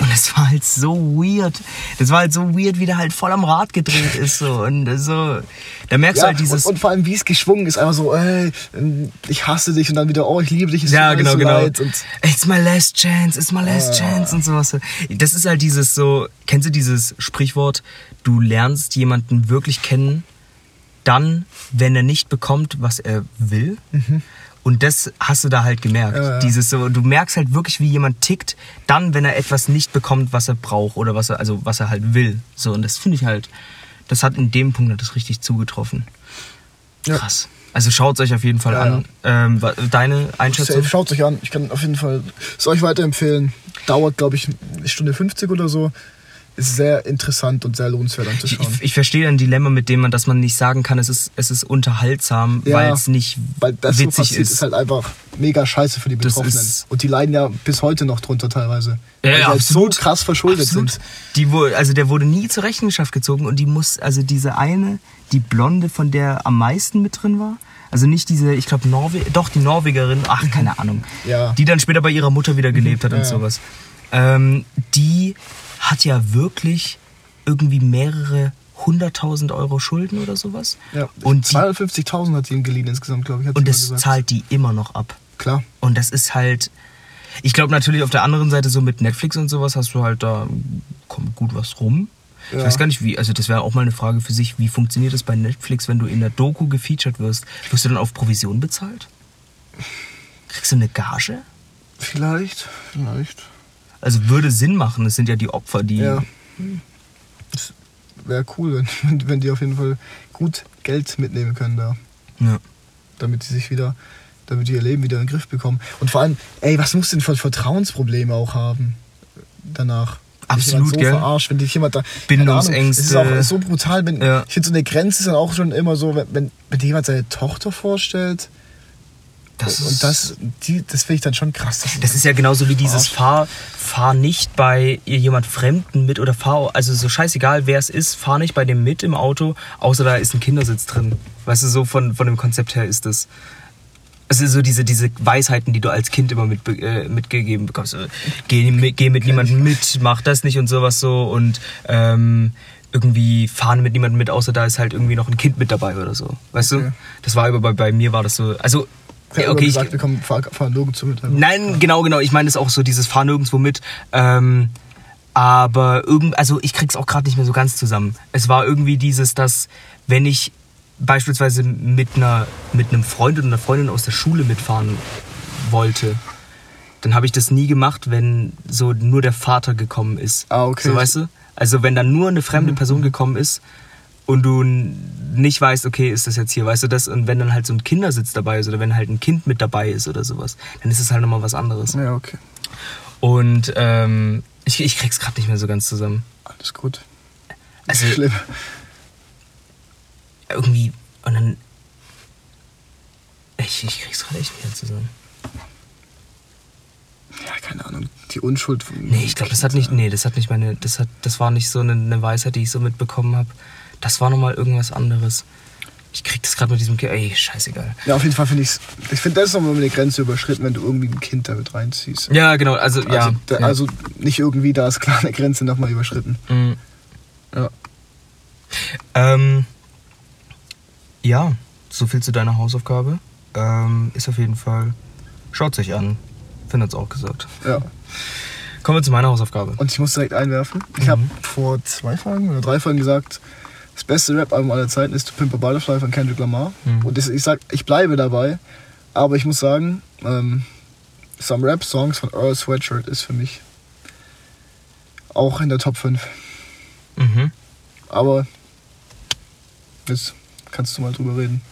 Und es war halt so weird. Das war halt so weird, wie der halt voll am Rad gedreht ist. So. Und so, da merkst du Ja, halt dieses. und, und vor allem, wie es geschwungen ist, einfach so, ey, ich hasse dich und dann wieder, oh, ich liebe dich, es ja, genau, so genau. It's my last chance, it's my last chance und sowas. Das ist halt dieses so, kennst du dieses Sprichwort, du lernst jemanden wirklich kennen, dann, wenn er nicht bekommt, was er will. Und das hast du da halt gemerkt. Mhm. Ja, ja. Dieses so, du merkst halt wirklich, wie jemand tickt, dann, wenn er etwas nicht bekommt, was er braucht oder was er, also was er halt will. So, und das finde ich halt, das hat in dem Punkt das richtig zugetroffen. Ja. Krass. Also schaut euch auf jeden Fall an. Ähm, deine Einschätzung? safe, schaut euch an, ich kann auf jeden Fall es euch weiterempfehlen. Dauert, glaube ich, eine Stunde 50 oder so. Ist sehr interessant und sehr lohnenswert anzuschauen. ich, ich verstehe ein Dilemma, mit dem man, dass man nicht sagen kann, es ist, es ist unterhaltsam, Ja, weil es nicht Weil das so witzig passiert, ist. ist. halt einfach mega scheiße für die Betroffenen. Und die leiden ja bis heute noch drunter teilweise. Ja, weil ja, die halt absolut. so krass verschuldet Absolut. sind. Die wurde, also der wurde nie zur Rechenschaft gezogen und die muss, also diese eine, die Blonde, von der am meisten mit drin war, also nicht diese, ich glaube Norwe doch die Norwegerin, ach keine Ahnung, Ja. die dann später bei ihrer Mutter wieder gelebt hat und Ja, ja. sowas. Ähm, die hat ja wirklich irgendwie mehrere hunderttausend Euro Schulden oder sowas. Ja. Und, die, 250.000 hat sie ihm geliehen insgesamt, glaube ich. Und das zahlt die immer noch ab. Klar. Und das ist halt. Ich glaube natürlich auf der anderen Seite so mit Netflix und sowas hast du halt da kommt gut was rum. Ich Ja. weiß gar nicht wie, also das wäre auch mal eine Frage für sich, wie funktioniert das bei Netflix, wenn du in der Doku gefeatured wirst? Wirst du dann auf Provision bezahlt? Kriegst du eine Gage? Vielleicht, vielleicht. Also würde Sinn machen, es sind ja die Opfer, die. Ja. Das wäre cool, wenn, wenn die auf jeden Fall gut Geld mitnehmen können da. Ja. Damit sie sich wieder, damit die ihr Leben wieder in den Griff bekommen. Und vor allem, ey, was muss denn für Vertrauensprobleme auch haben danach? Absolut, so gell? verarscht, wenn dich jemand da. Bindungsängste. Es ist auch so brutal. Wenn, Ja. Ich finde, so eine Grenze ist dann auch schon immer so, wenn, wenn, wenn dir jemand seine Tochter vorstellt. Das und das, die, das finde ich dann schon krass. dass- Das ist ja genauso wie dieses fahr, fahr nicht bei jemand Fremden mit oder fahr, also so scheißegal wer es ist, fahr nicht bei dem mit im Auto, außer da ist ein Kindersitz drin. Weißt du, so von, von dem Konzept her ist das. Also so diese, diese Weisheiten, die du als Kind immer mit, äh, mitgegeben bekommst. Äh, Geh, mit- geh mit niemandem mit, mach das nicht und sowas so und ähm, irgendwie fahren mit niemandem mit, außer da ist halt irgendwie noch ein Kind mit dabei oder so. Weißt Okay. du? Das war aber bei, bei mir war das so. Also, ja, okay, ich, gesagt, wir kommen, fahr, fahren nirgendwo mit. Nein, genau, genau. Ich meine das auch so, dieses Fahr nirgendwo mit. Ähm, aber irgend, also ich krieg's auch gerade nicht mehr so ganz zusammen. Es war irgendwie dieses, dass wenn ich beispielsweise mit einer mit einem Freund oder einer Freundin aus der Schule mitfahren wollte, dann habe ich das nie gemacht, wenn so nur der Vater gekommen ist. Ah, okay. So weißt du? Also wenn dann nur eine fremde Mhm. Person gekommen ist und du nicht weißt, okay, ist das jetzt hier, weißt du das? Und wenn dann halt so ein Kindersitz dabei ist oder wenn halt ein Kind mit dabei ist oder sowas, dann ist es halt nochmal was anderes. Ja, okay. Und ähm, ich, ich krieg's gerade nicht mehr so ganz zusammen. Alles gut. Also Schlimm. irgendwie, und dann. Ich, ich krieg's gerade echt nicht mehr zusammen. Ja, keine Ahnung. Die Unschuld von. Nee, ich glaube, das hat nicht, nee, das hat nicht meine, das hat, das war nicht so eine, eine Weisheit, die ich so mitbekommen habe. Das war nochmal irgendwas anderes. Ich krieg das gerade mit diesem, Ge- ey, scheißegal. Ja, auf jeden Fall finde ich Ich finde, das ist nochmal eine Grenze überschritten, wenn du irgendwie ein Kind damit reinziehst. Ja, genau, also, ja. Also, da, ja. also nicht irgendwie, da ist klar eine Grenze nochmal überschritten. Mhm. Ja. Ähm, ja, so viel zu deiner Hausaufgabe. Ähm, ist auf jeden Fall, schaut sich an. Finn hat's auch gesagt. ja. Kommen wir zu meiner Hausaufgabe. Und ich muss direkt einwerfen. Mhm. Ich habe vor zwei Folgen oder drei Folgen gesagt, das beste Rap-Album aller Zeiten ist To Pimp a Butterfly von Kendrick Lamar. Mhm. Und das, ich sag, ich bleibe dabei. Aber ich muss sagen, ähm, Some Rap-Songs von Earl Sweatshirt ist für mich auch in der Top 5. Mhm. Aber jetzt kannst du mal drüber reden.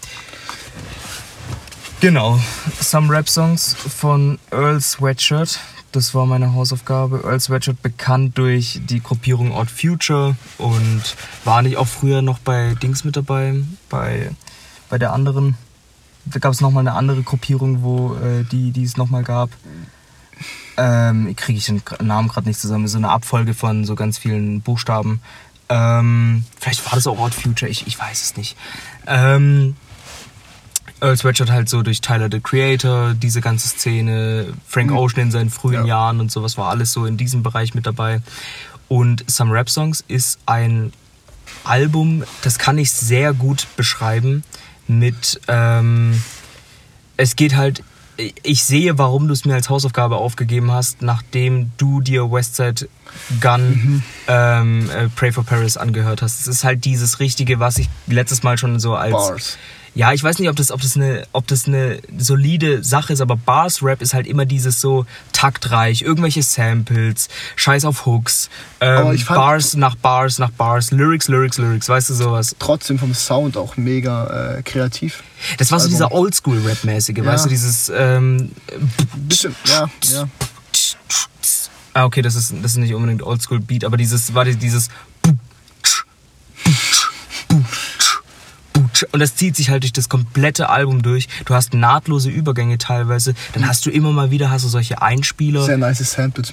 Genau. Some Rap-Songs von Earl Sweatshirt. Das war meine Hausaufgabe. Earl Sweatshirt bekannt durch die Gruppierung Odd Future und war nicht auch früher noch bei Dings mit dabei, bei, bei der anderen. Da gab es nochmal eine andere Gruppierung, wo äh, die, es nochmal gab. Ähm, kriege ich den Namen gerade nicht zusammen. So eine Abfolge von so ganz vielen Buchstaben. Ähm, vielleicht war das auch Odd Future, ich, ich weiß es nicht. Ähm, Earl Sweatshirt halt so durch Tyler the Creator, diese ganze Szene, Frank Mhm. Ocean in seinen frühen Ja. Jahren und sowas war alles so in diesem Bereich mit dabei. Und Some Rap Songs ist ein Album, das kann ich sehr gut beschreiben mit, ähm, es geht halt, ich sehe, warum du es mir als Hausaufgabe aufgegeben hast, nachdem du dir Westside Gun ähm, äh, Pray for Paris angehört hast. Es ist halt dieses Richtige, was ich letztes Mal schon so als... Bars. Ja, ich weiß nicht, ob das, ob das eine, ob das eine solide Sache ist, aber Bars Rap ist halt immer dieses so taktreich, irgendwelche Samples, Scheiß auf Hooks, ähm, fand- Bars nach Bars nach Bars, Lyrics, Lyrics, Lyrics, weißt du sowas. Trotzdem vom Sound auch mega äh, kreativ. Das war so Album. dieser Oldschool-Rap-mäßige, Ja. weißt du, dieses, ähm, Bisschen, ja, ja. ah, okay, das ist, das ist nicht unbedingt Oldschool-Beat, aber dieses, war dieses, und das zieht sich halt durch das komplette Album durch. Du hast nahtlose Übergänge teilweise, dann hast du immer mal wieder hast du solche Einspieler. Sehr nice Samples.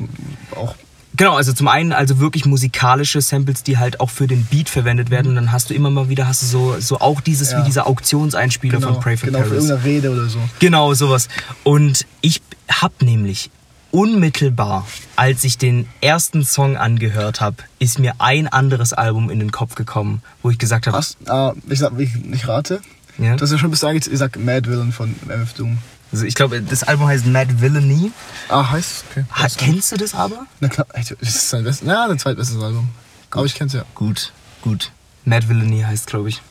Auch Genau, also zum einen also wirklich musikalische Samples, die halt auch für den Beat verwendet werden. Und dann hast du immer mal wieder hast du so, so auch dieses Ja. wie dieser Auktionseinspieler genau, von Pray for genau für Paris. irgendeine Rede oder so. Genau, sowas. Und ich hab nämlich unmittelbar, als ich den ersten Song angehört habe, ist mir ein anderes Album in den Kopf gekommen, wo ich gesagt habe? Ah, ich ich, ich rate. ja? Du hast ja schon bis dahin gesagt, ich sag Mad Villain von MF Doom. also ich glaube, das Album heißt Mad Villainy. Ah, heißt? Okay. Ha, kennst du das aber? Na klar, das ist sein bestes, ja, dein zweitbestes Album. Aber ich kenn's ja. Gut, gut. Mad Villainy heißt, glaube ich.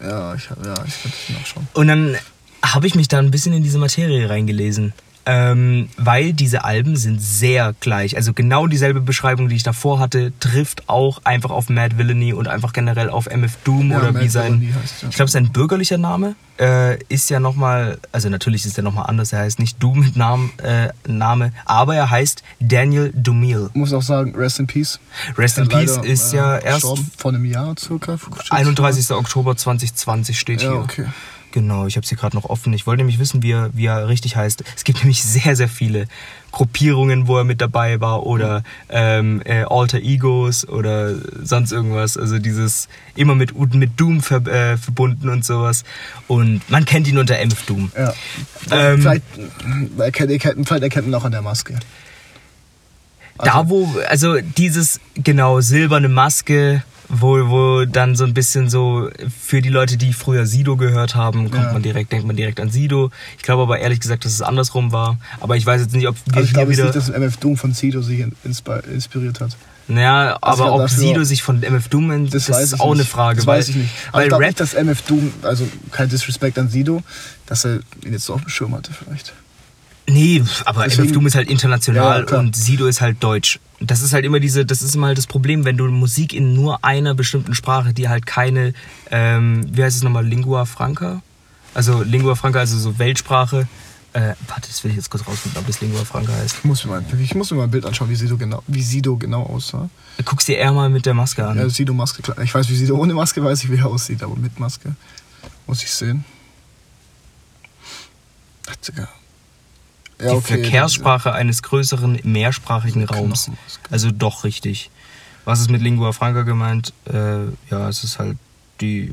Ja, ich, ja, ich könnte es nachschauen. Und dann habe ich mich da ein bisschen in diese Materie reingelesen. Ähm, weil diese Alben sind sehr gleich. Also genau dieselbe Beschreibung, die ich davor hatte, trifft auch einfach auf Mad Villainy und einfach generell auf MF Doom Ja, oder Mad wie sein, heißt, ja. ich glaube sein bürgerlicher Name äh, ist ja nochmal, also natürlich ist er nochmal anders, er heißt nicht Doom mit Namen, äh, Name, aber er heißt Daniel Dumil. Muss auch sagen, Rest in Peace. Rest in Peace ist äh, ja erst vor einem Jahr circa. 31. Oktober 2020 steht Ja, hier. okay. Genau, ich habe sie gerade noch offen. Ich wollte nämlich wissen, wie er, wie er richtig heißt. Es gibt nämlich sehr, sehr viele Gruppierungen, wo er mit dabei war oder ähm, äh, Alter Egos oder sonst irgendwas. Also dieses immer mit, mit Doom ver, äh, verbunden und sowas. Und man kennt ihn unter MF Doom. Ja. Ähm, vielleicht, erkennt, erkennt, vielleicht erkennt man auch an der Maske. da Also- wo, also dieses, genau, silberne Maske, wo, wo dann so ein bisschen so, für die Leute, die früher Sido gehört haben, kommt Ja. man direkt, denkt man direkt an Sido. Ich glaube aber ehrlich gesagt, dass es andersrum war. Aber ich weiß jetzt nicht, ob wir Also ich glaube wieder. nicht, dass MF Doom von Sido sich in- inspi- inspiriert hat. naja, aber glaub, ob dafür- Sido sich von MF Doom, das, weiß ist auch nicht. eine Frage. Das weil, weiß ich nicht. Aber Weil ich glaube Rap nicht, dass MF Doom, also kein Disrespect an Sido, dass er ihn jetzt so auf dem Schirm hatte vielleicht. Nee, aber Deswegen- MF Doom ist halt international Ja, und Sido ist halt deutsch. Das ist halt immer diese, das ist immer halt das Problem, wenn du Musik in nur einer bestimmten Sprache, die halt keine, ähm, wie heißt es nochmal, Lingua Franca? Also Lingua Franca, also so Weltsprache. Äh, warte, das will ich jetzt kurz rausfinden, ob das Lingua Franca heißt. Ich muss mir mal, ich muss mir mal ein Bild anschauen, wie Sido genau, wie Sido genau aussah. Guck's dir eher mal mit der Maske an. Ja, Sido Maske, klar. Ich weiß, wie Sido ohne Maske weiß ich, wie er aussieht, aber mit Maske muss ich sehen. Ach, Digga. Ja, die Verkehrssprache eines größeren mehrsprachigen Raums. was, Also doch richtig. Was ist mit Lingua Franca gemeint? Äh, ja, es ist halt die,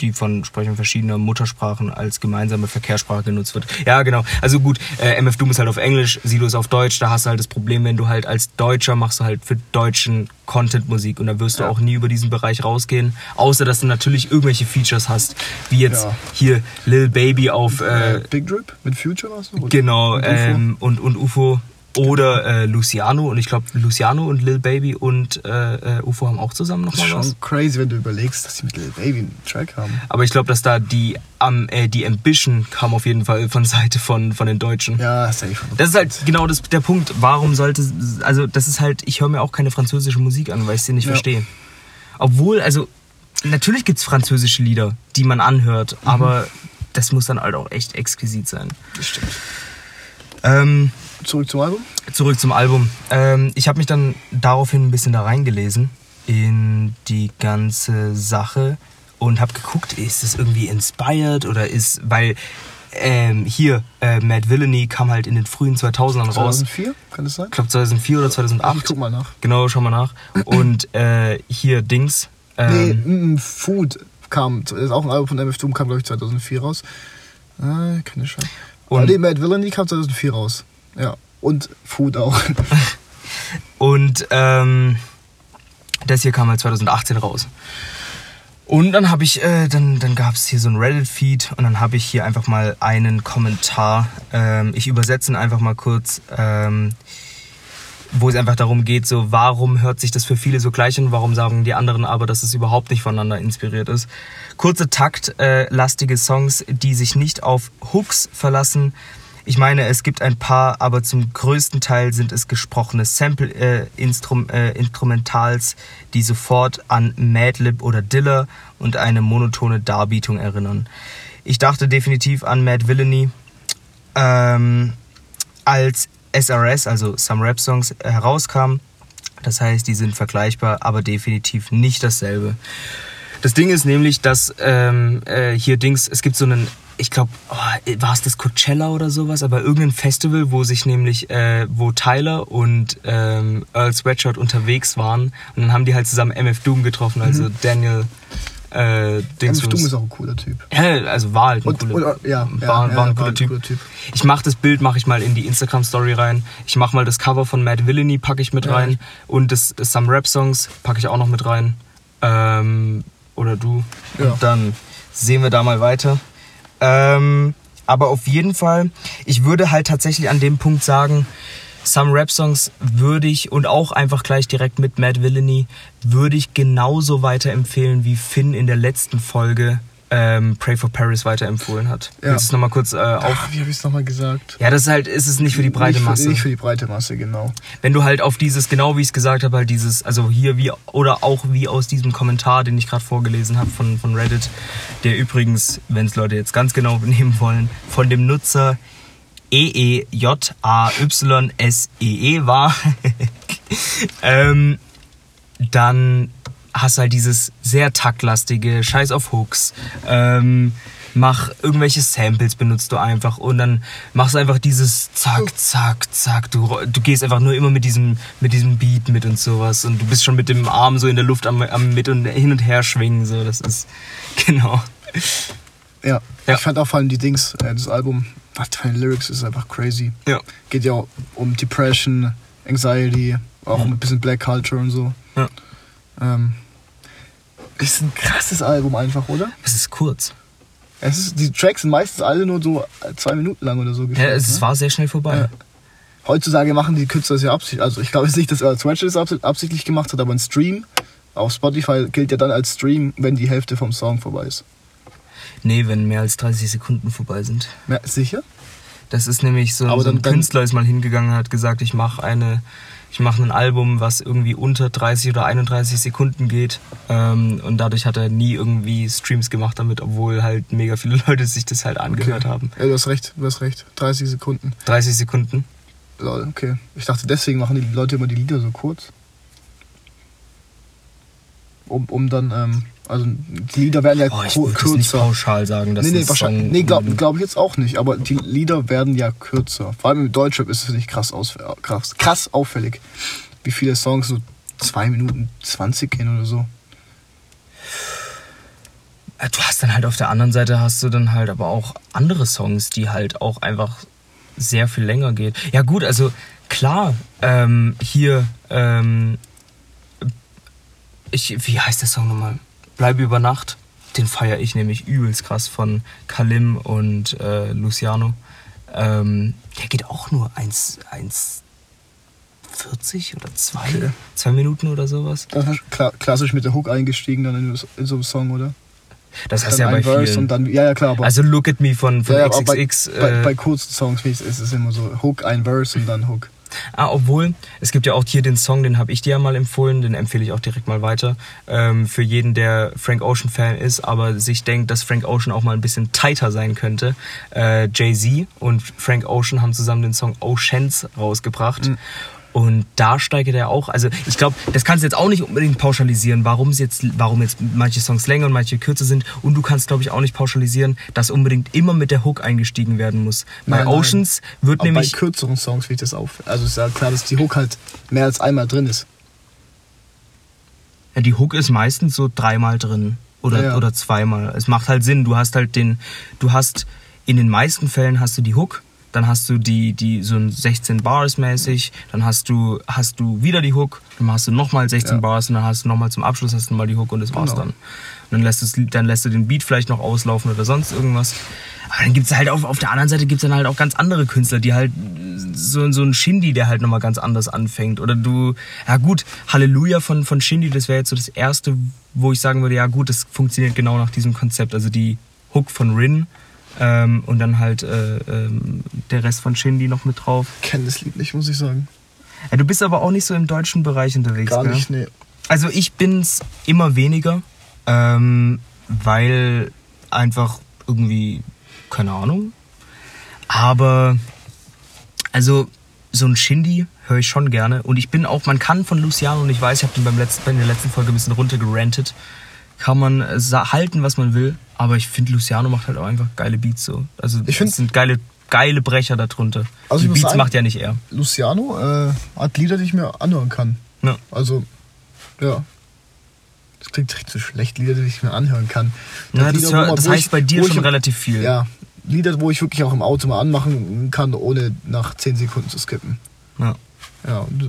die von Sprechern verschiedener Muttersprachen als gemeinsame Verkehrssprache genutzt wird. Ja, genau. Also gut, äh, MF Doom ist halt auf Englisch, Sido ist auf Deutsch. Da hast du halt das Problem, wenn du halt als Deutscher machst du halt für deutschen Content Musik und da wirst du Ja. auch nie über diesen Bereich rausgehen. Außer, dass du natürlich irgendwelche Features hast, wie jetzt Ja. hier Lil Baby auf... Äh, Äh, Big Drip mit Future? Oder? Genau, Und UFO? ähm, und, und UFO oder äh, Luciano. Und ich glaube, Luciano und Lil Baby und äh, äh, UFO haben auch zusammen Das ist nochmal was. schon crazy, wenn du überlegst, dass sie mit Lil Baby einen Track haben. Aber ich glaube, dass da die, am äh, die Ambition kam auf jeden Fall von Seite von, von den Deutschen. Ja, safe. Das ist halt genau das, der Punkt. Warum sollte, also das ist halt, ich höre mir auch keine französische Musik an, weil ich sie nicht Ja. verstehe. Obwohl, also natürlich gibt's französische Lieder, die man anhört, Mhm. aber das muss dann halt auch echt exquisit sein. Das stimmt. Ähm, Zurück zum Album. Zurück zum Album. Ähm, ich habe mich dann daraufhin ein bisschen da reingelesen in die ganze Sache und habe geguckt, ist es irgendwie inspired oder ist, weil ähm, hier äh, Mad Villainy kam halt in den frühen 2000ern raus. 2004, kann das sein? Ich glaube 2004 oder 2008. Ich guck mal nach. Genau, schau mal nach. Und äh, hier Dings. Nee, Ähm, mm, Food kam, ist auch ein Album von MF Doom, kam glaube ich 2004 raus. Ah, keine Scheiße. Und- Und nee, Mad Villainy kam 2004 raus. Ja. Und Food auch. Und ähm, das hier kam halt 2018 raus. Und dann habe ich, äh, dann, dann gab es hier so ein Reddit-Feed und dann habe ich hier einfach mal einen Kommentar. Ähm, ich übersetze ihn einfach mal kurz, ähm, wo es einfach darum geht, so warum hört sich das für viele so gleich an, warum sagen die anderen aber, dass es überhaupt nicht voneinander inspiriert ist. Kurze Takt, äh, Songs, die sich nicht auf Hooks verlassen. Ich meine, es gibt ein paar, aber zum größten Teil sind es gesprochene Sample äh, äh, die sofort an Madlib oder Diller und eine monotone Darbietung erinnern. Ich dachte definitiv an Mad Villainy. Ähm, als SRS, also Some Rap Songs, herauskam. Das heißt, die sind vergleichbar, aber definitiv nicht dasselbe. Das Ding ist nämlich, dass ähm, äh, hier Dings, es gibt so einen, ich glaube, oh, war es das Coachella oder sowas, aber irgendein Festival, wo sich nämlich, äh, wo Tyler und ähm, Earl Sweatshirt unterwegs waren und dann haben die halt zusammen MF Doom getroffen, also Daniel äh, Dings. MF Doom ist auch ein cooler Typ. Ja, also war halt ein Und, cooler, und, ja, ja, war, ein cooler Typ. Ich mache das Bild, mache ich mal in die Instagram-Story rein. Ich mache mal das Cover von Mad Villainy, packe ich mit Ja. rein. Und das, das Some Rap-Songs packe ich auch noch mit rein. Ähm, oder du. Und dann sehen wir da mal weiter. Ähm, aber auf jeden Fall, ich würde halt tatsächlich an dem Punkt sagen, Some Rap-Songs würde ich und auch einfach gleich direkt mit Mad Villainy würde ich genauso weiterempfehlen wie Finn in der letzten Folge ähm, Pray for Paris weiterempfohlen hat. Ja. Willst du es nochmal kurz äh, auf... Ach, wie habe ich es nochmal gesagt? Ja, das ist halt, ist es nicht für die breite nicht Masse. Für, nicht für die breite Masse, genau. Wenn du halt auf dieses, genau wie ich es gesagt habe, halt dieses, also hier wie, oder auch wie aus diesem Kommentar, den ich gerade vorgelesen habe von, von Reddit, der übrigens, wenn es Leute jetzt ganz genau nehmen wollen, von dem Nutzer E EEJAYSEE E war, ähm, dann hast halt dieses sehr taktlastige, scheiß auf Hooks, ähm, mach irgendwelche Samples benutzt du einfach und dann machst du einfach dieses zack, zack, zack, du, du gehst einfach nur immer mit diesem, mit diesem Beat mit und sowas und du bist schon mit dem Arm so in der Luft am, am mit und hin und her schwingen, so, das ist, genau. Ja. Ja. Ich fand auch vor allem die Dings, äh, das Album, was für Lyrics ist einfach crazy. Ja. Geht ja auch um Depression, Anxiety, auch um ein bisschen Black Culture und so. Ja. Ähm, ist ein krasses Album einfach, oder? Es ist kurz. Es ist, die Tracks sind meistens alle nur so zwei Minuten lang oder so. Ja, es ne? war sehr schnell vorbei. Ja. Heutzutage machen die Künstler das ja absichtlich. Also ich glaube jetzt nicht, dass Earl Sweatshirt abs- absichtlich gemacht hat, aber ein Stream auf Spotify gilt ja dann als Stream, wenn die Hälfte vom Song vorbei ist. Nee, wenn mehr als 30 Sekunden vorbei sind. Ja, sicher? Das ist nämlich so, Aber so ein dann- Künstler ist mal hingegangen und hat gesagt, ich mache eine, ich mache ein Album, was irgendwie unter 30 oder 31 Sekunden geht. Ähm, und dadurch hat er nie irgendwie Streams gemacht damit, obwohl halt mega viele Leute sich das halt angehört haben. Ja, du hast recht, du hast recht. 30 Sekunden. 30 Sekunden. Lol, okay. Ich dachte, deswegen machen die Leute immer die Lieder so kurz. Um, um dann, ähm, also die Lieder werden ja Oh, ich würde das nicht kürzer. pauschal sagen, dass Nee, nee, ein wahrscheinlich. Nee, glaube glaub ich jetzt auch nicht. Aber die Lieder werden ja kürzer. Vor allem im Deutschrap ist es nicht krass, krass, krass auffällig. Wie viele Songs so 2 Minuten 20 gehen oder so. Äh, Du hast dann halt auf der anderen Seite hast du dann halt aber auch andere Songs, die halt auch einfach sehr viel länger geht. Ja gut, also klar, ähm, hier, ähm, ich, wie heißt der Song nochmal? Bleibe über Nacht. Den feiere ich nämlich übelst krass von Kalim und äh, Luciano. Ähm, der geht auch nur 1, 1,40 oder 2, Okay. 2 Minuten oder sowas. Kla klassisch mit der Hook eingestiegen dann in, in so einem Song, oder? Das dann ja bei ein Verse vielen. und dann, ja, ja, klar, Also Look at Me von, von ja, bei, XXX. bei, äh, bei kurzen Songs ist es immer so Hook, ein Verse und dann Hook. Ah, obwohl, es gibt ja auch hier den Song, den habe ich dir ja mal empfohlen, den empfehle ich auch direkt mal weiter. Ähm, für jeden, der Frank Ocean Fan ist, aber sich denkt, dass Frank Ocean auch mal ein bisschen tighter sein könnte. Äh, Jay-Z und Frank Ocean haben zusammen den Song Oceans rausgebracht. Und da steigert er auch, also ich glaube, das kannst du jetzt auch nicht unbedingt pauschalisieren, warum jetzt, warum jetzt manche Songs länger und manche kürzer sind. Und du kannst, glaube ich, auch nicht pauschalisieren, dass unbedingt immer mit der Hook eingestiegen werden muss. Bei Nein, nein. Oceans wird Aber nämlich bei kürzeren Songs ich das auf. Also ist ja klar, dass die Hook halt mehr als einmal drin ist. Ja, die Hook ist meistens so dreimal drin oder, Ja, ja. oder zweimal. Es macht halt Sinn. Du hast halt den, du hast in den meisten Fällen hast du die Hook, dann hast du die, die so ein 16 Bars mäßig, dann hast du, hast du wieder die Hook, dann hast du nochmal 16 Ja. Bars und dann hast du nochmal zum Abschluss hast du mal die Hook und das war's Genau. dann. Und dann lässt, es, dann lässt du den Beat vielleicht noch auslaufen oder sonst irgendwas. Aber dann gibt's halt auf, auf der anderen Seite gibt's dann halt auch ganz andere Künstler, die halt so, so ein Shindy, der halt nochmal ganz anders anfängt. Oder du, ja gut, Halleluja von, von Shindy, das wäre jetzt so das erste, wo ich sagen würde, ja gut, das funktioniert genau nach diesem Konzept. Also die Hook von Rin ähm, und dann halt äh, ähm, der Rest von Shindy noch mit drauf. Kenne das Lied nicht, muss ich sagen. Ja, du bist aber auch nicht so im deutschen Bereich unterwegs, Gar gell? nicht, nee. Also ich bin's immer weniger, ähm, weil einfach irgendwie, keine Ahnung. Aber, also so ein Shindy höre ich schon gerne. Und ich bin auch, man kann von Luciano, und ich weiß, ich habe den beim letzten, in der letzten Folge ein bisschen runtergerantet, kann man äh, halten, was man will. Aber ich finde, Luciano macht halt auch einfach geile Beats so. Also Ich find- es sind geile, geile Brecher darunter. Also Die Beats sagen- macht ja nicht er. Luciano äh, hat Lieder, die ich mir anhören kann. Ja. Also, ja. Das klingt richtig so schlecht, Lieder, die ich mir anhören kann. Ja, das, Lieder, wo hör, man- das heißt ich- bei dir schon ich, relativ viel. Ja, Lieder, wo ich wirklich auch im Auto mal anmachen kann, ohne nach 10 Sekunden zu skippen. Ja. Ja, das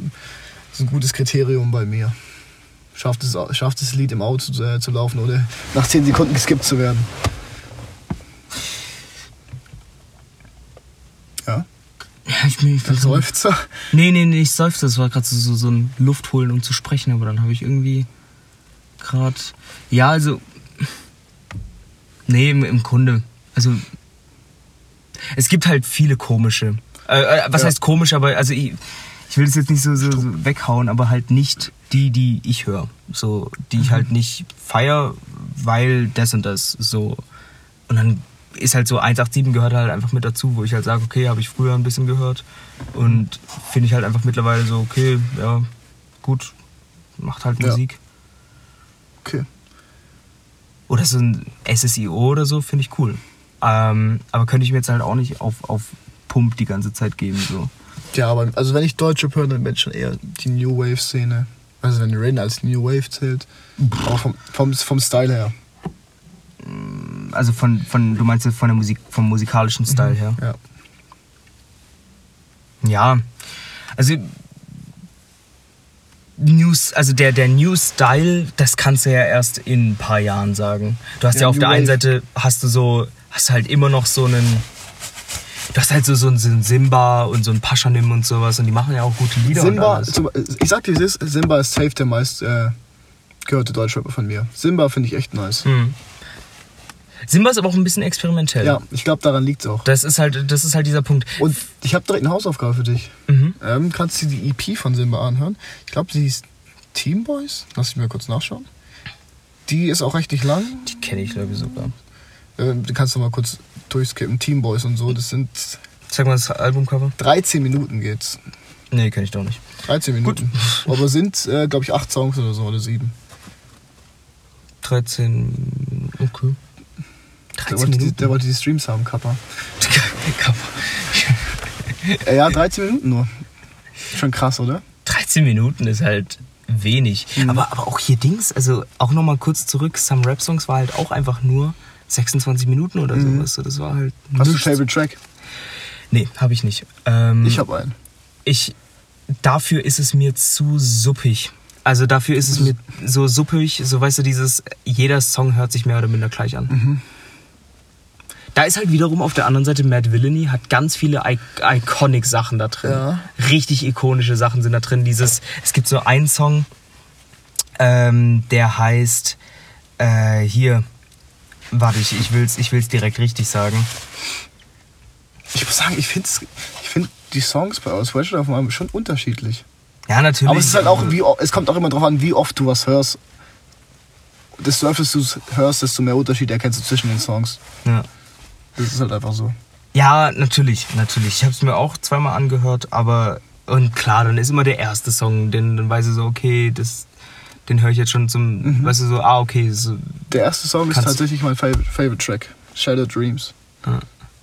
ist ein gutes Kriterium bei mir. Schafft es, schafft es Lied im Auto zu, äh, zu laufen, ohne nach 10 Sekunden geskippt zu werden. Ja, Ja, ich bin, ich so, Seufzer. Nee, nee, nee, ich seufze. Das war gerade so, so, ein Luft holen, um zu sprechen, aber dann habe ich irgendwie gerade. Ja, also. Nee, im, im Grunde. Also, es gibt halt viele komische. Äh, äh, was Ja. heißt komisch, aber also ich, ich will das jetzt nicht so, so, so weghauen, aber halt nicht die, die ich höre. So, die ich halt nicht feier, weil das und das so. Und dann ist halt so 187 gehört halt einfach mit dazu, wo ich halt sage, okay, habe ich früher ein bisschen gehört. Und finde ich halt einfach mittlerweile so, okay, ja, gut, macht halt Ja. Musik. Okay. Oder so ein SSIO oder so, finde ich cool. Ähm, aber könnte ich mir jetzt halt auch nicht auf, auf Pump die ganze Zeit geben. So. Ja, aber also wenn ich Deutsche höre, dann bin ich schon eher die New Wave-Szene. Also wenn Rain als New Wave zählt. Aber vom, vom, vom Style her. Also von, von, du meinst von der Musik, vom musikalischen Style her. Ja. Ja. Also News, also der, der New Style, das kannst du ja erst in ein paar Jahren sagen. Du hast ja, Ja, auf der einen. Seite hast du so, hast halt immer noch so einen. Du hast halt so, so einen Simba und so einen Paschanim und sowas und die machen ja auch gute Lieder Simba, ich sag dir, ist, Simba ist safe der meist äh, gehörte Deutschrapper von mir. Simba finde ich echt nice. Hm. Simba ist aber auch ein bisschen experimentell. Ja, ich glaube, daran liegt es auch. Das ist halt, das ist halt dieser Punkt. Und ich habe direkt eine Hausaufgabe für dich. Mhm. Ähm, kannst du dir die EP von Simba anhören? Ich glaube, sie ist Team Boys. Lass ich mir kurz nachschauen. Die ist auch recht nicht lang. Die kenne ich, glaube ich, sogar. Ähm, du kannst du mal kurz durchskippen. Team Boys und so. Das sind Sag mal das Albumcover. 13 Minuten geht's. Nee, kenne ich doch nicht. 13 Minuten. Aber sind, äh, glaube ich, 8 Songs oder so oder 7. 13. Okay. Der 13 wollte, die, Minuten. der wollte die Streams haben, Kappa. Äh, ja, 13 Minuten nur. Schon krass, oder? 13 Minuten ist halt wenig. Mhm. Aber, aber auch hier Dings, also auch nochmal kurz zurück, Some Rap Songs war halt auch einfach nur 26 Minuten oder sowas. So, Das war halt. Mhm. Hast du nichts. Favorite Track? Nee, habe ich nicht. Ähm, Ich habe einen. ich dafür ist es mir zu suppig. Also dafür ist es mir so suppig, so weißt du, dieses, jeder Song hört sich mehr oder minder gleich an. Mhm. Da ist halt wiederum auf der anderen Seite Mad Villainy, hat ganz viele I iconic Sachen da drin. Ja. Richtig ikonische Sachen sind da drin. Dieses, es gibt so einen Song, ähm, der heißt, äh, hier, warte, ich, ich will's, ich will's direkt richtig sagen. Ich muss sagen, ich finde ich find die Songs bei Aus West auf Album schon unterschiedlich. Ja, natürlich. Aber es ist halt auch, wie, es kommt auch immer drauf an, wie oft du was hörst. Desto öfter du es hörst, desto mehr Unterschied erkennst du zwischen den Songs. Ja. Das ist halt einfach so. Ja, natürlich, natürlich. Ich habe es mir auch zweimal angehört, aber und klar, dann ist immer der erste Song, den dann weiß ich so, okay, das, den höre ich jetzt schon zum, weißt du so, ah okay, so, Der erste Song ist tatsächlich mein Favorite, Favorite Track. Shattered Dreams. Ja.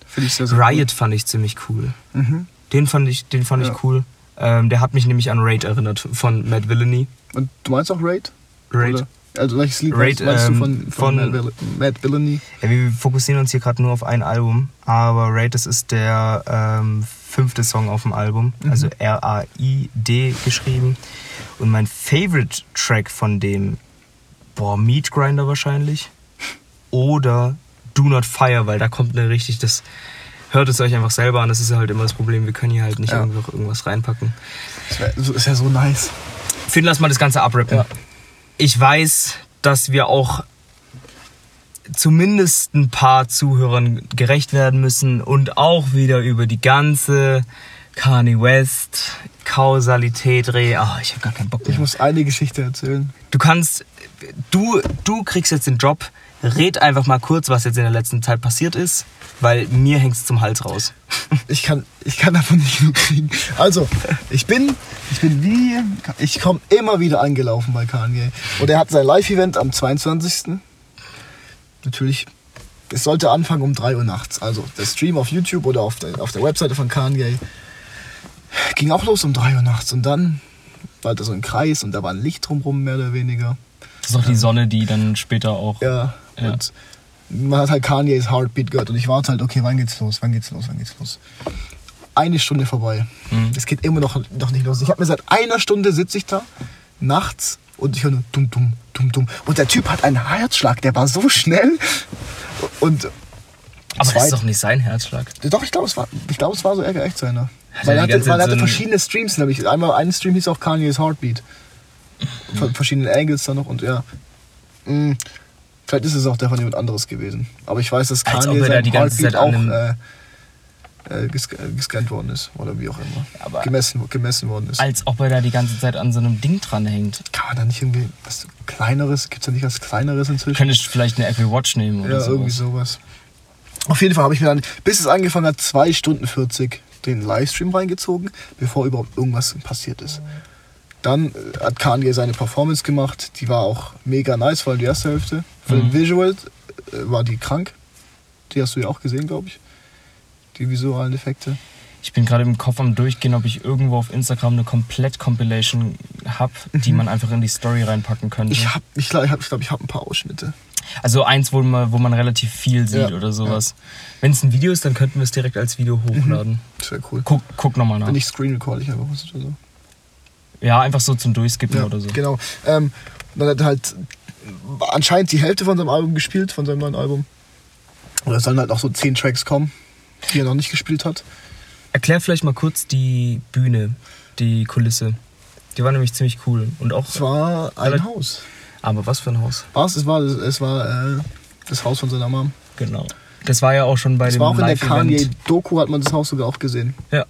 Finde ich sehr, sehr Riot fand ich ziemlich cool. Cool. Mhm. Den fand ich, den fand Ja. ich cool. Ähm, der hat mich nämlich an Raid erinnert von Mad Villainy. Und du meinst auch Raid? Raid. Oder? Also welches Lied Raid, meinst ähm, du von, von, von- Mad Villainy? Ja, wir fokussieren uns hier gerade nur auf ein Album, aber Raid, das ist der ähm, fünfte Song auf dem Album, also R-A-I-D geschrieben. Und mein Favorite Track von dem, boah, Meat Grinder wahrscheinlich. Oder Do Not Fire, weil da kommt eine richtig, das hört es euch einfach selber an. Das ist ja halt immer das Problem, wir können hier halt nicht Ja. einfach irgendwas reinpacken. Das wär, so- ist ja so nice. Finn, lass mal das Ganze abrappen. Ja. Ich weiß, dass wir auch zumindest ein paar Zuhörern gerecht werden müssen und auch wieder über die ganze Kanye West Kausalität reden. Ah, ich habe gar keinen Bock Ich mehr. muss eine Geschichte erzählen. Du kannst, du, du kriegst jetzt den Job. Red einfach mal kurz, was jetzt in der letzten Zeit passiert ist, weil mir hängt's zum Hals raus. Ich kann, ich kann davon nicht genug kriegen. Also, ich bin, ich bin wie, ich komme immer wieder angelaufen bei Kanye. Und er hat sein Live-Event am 22. Natürlich, es sollte anfangen um 3 Uhr nachts. Also, der Stream auf YouTube oder auf der, auf der Webseite von Kanye ging auch los um 3 Uhr nachts. Und dann war da so ein Kreis und da war ein Licht drumherum, mehr oder weniger. Das ist auch die Sonne, die dann später auch. Ja, Ja. und man hat halt Kanye's Heartbeat gehört und ich warte halt, okay, wann geht's los, wann geht's los, wann geht's los. Eine Stunde vorbei. Mhm. Es geht immer noch, noch nicht los. Ich habe mir seit einer Stunde sitze ich da, nachts, und ich höre nur dumm, dumm, dumm, dumm. Und der Typ hat einen Herzschlag, der war so schnell. Und Aber das ist doch nicht sein Herzschlag. doch, ich glaube, es war, ich glaube, es war so eher echt seiner. Hat Weil die hatte, Zeit hatte so verschiedene Streams, nämlich einmal ein Stream hieß auch Kanye's Heartbeat. Ver- Verschiedene Angles dann noch und ja. Mm. Vielleicht ist es auch der von jemand anderes gewesen. Aber ich weiß, dass Als Kanye sein die ganze Heartbeat Zeit auch äh, äh, äh, gescannt worden ist. Oder wie auch immer. Aber- gemessen, gemessen worden ist. Als ob er da die ganze Zeit an so einem Ding dranhängt. Kann man da nicht irgendwie was Kleineres? Gibt es da nicht was Kleineres inzwischen? Könntest du vielleicht eine Apple Watch nehmen oder ja, so. irgendwie sowas. Auf jeden Fall habe ich mir dann, bis es angefangen hat, 2 Stunden 40 den Livestream reingezogen, bevor überhaupt irgendwas passiert ist. Dann äh, hat Kanye seine Performance gemacht, die war auch mega nice, vor allem die erste Hälfte. Von Mhm. den Visuals äh, war die krank. Die hast du ja auch gesehen, glaube ich. Die visuellen Effekte. Ich bin gerade im Kopf am Durchgehen, ob ich irgendwo auf Instagram eine Komplett-Compilation habe, die man einfach in die Story reinpacken könnte. Mhm. Ich habe ich glaube, ich hab, ich glaub, ich hab ein paar Ausschnitte. Also eins, wo man, wo man relativ viel sieht Ja, oder sowas. Wenn es ein Video ist, dann könnten wir es direkt als Video hochladen. Das wäre cool. Guck, guck nochmal nach. Wenn ich Screen record, ich einfach was oder so. Ja, einfach so zum Durchskippen Ja, oder so. genau. Ähm, dann hat halt anscheinend die Hälfte von seinem Album gespielt, von seinem neuen Album. Und es sollen halt auch so zehn Tracks kommen, die er noch nicht gespielt hat. Erklär vielleicht mal kurz die Bühne, die Kulisse. Die war nämlich ziemlich cool. Und auch. Es war ein Haus. Aber was für ein Haus? Was? Es war, es war äh, das Haus von seiner Mom. Genau. Das war ja auch schon bei Es dem war auch in der. Kanye-Doku, hat man das Haus sogar auch gesehen. Ja.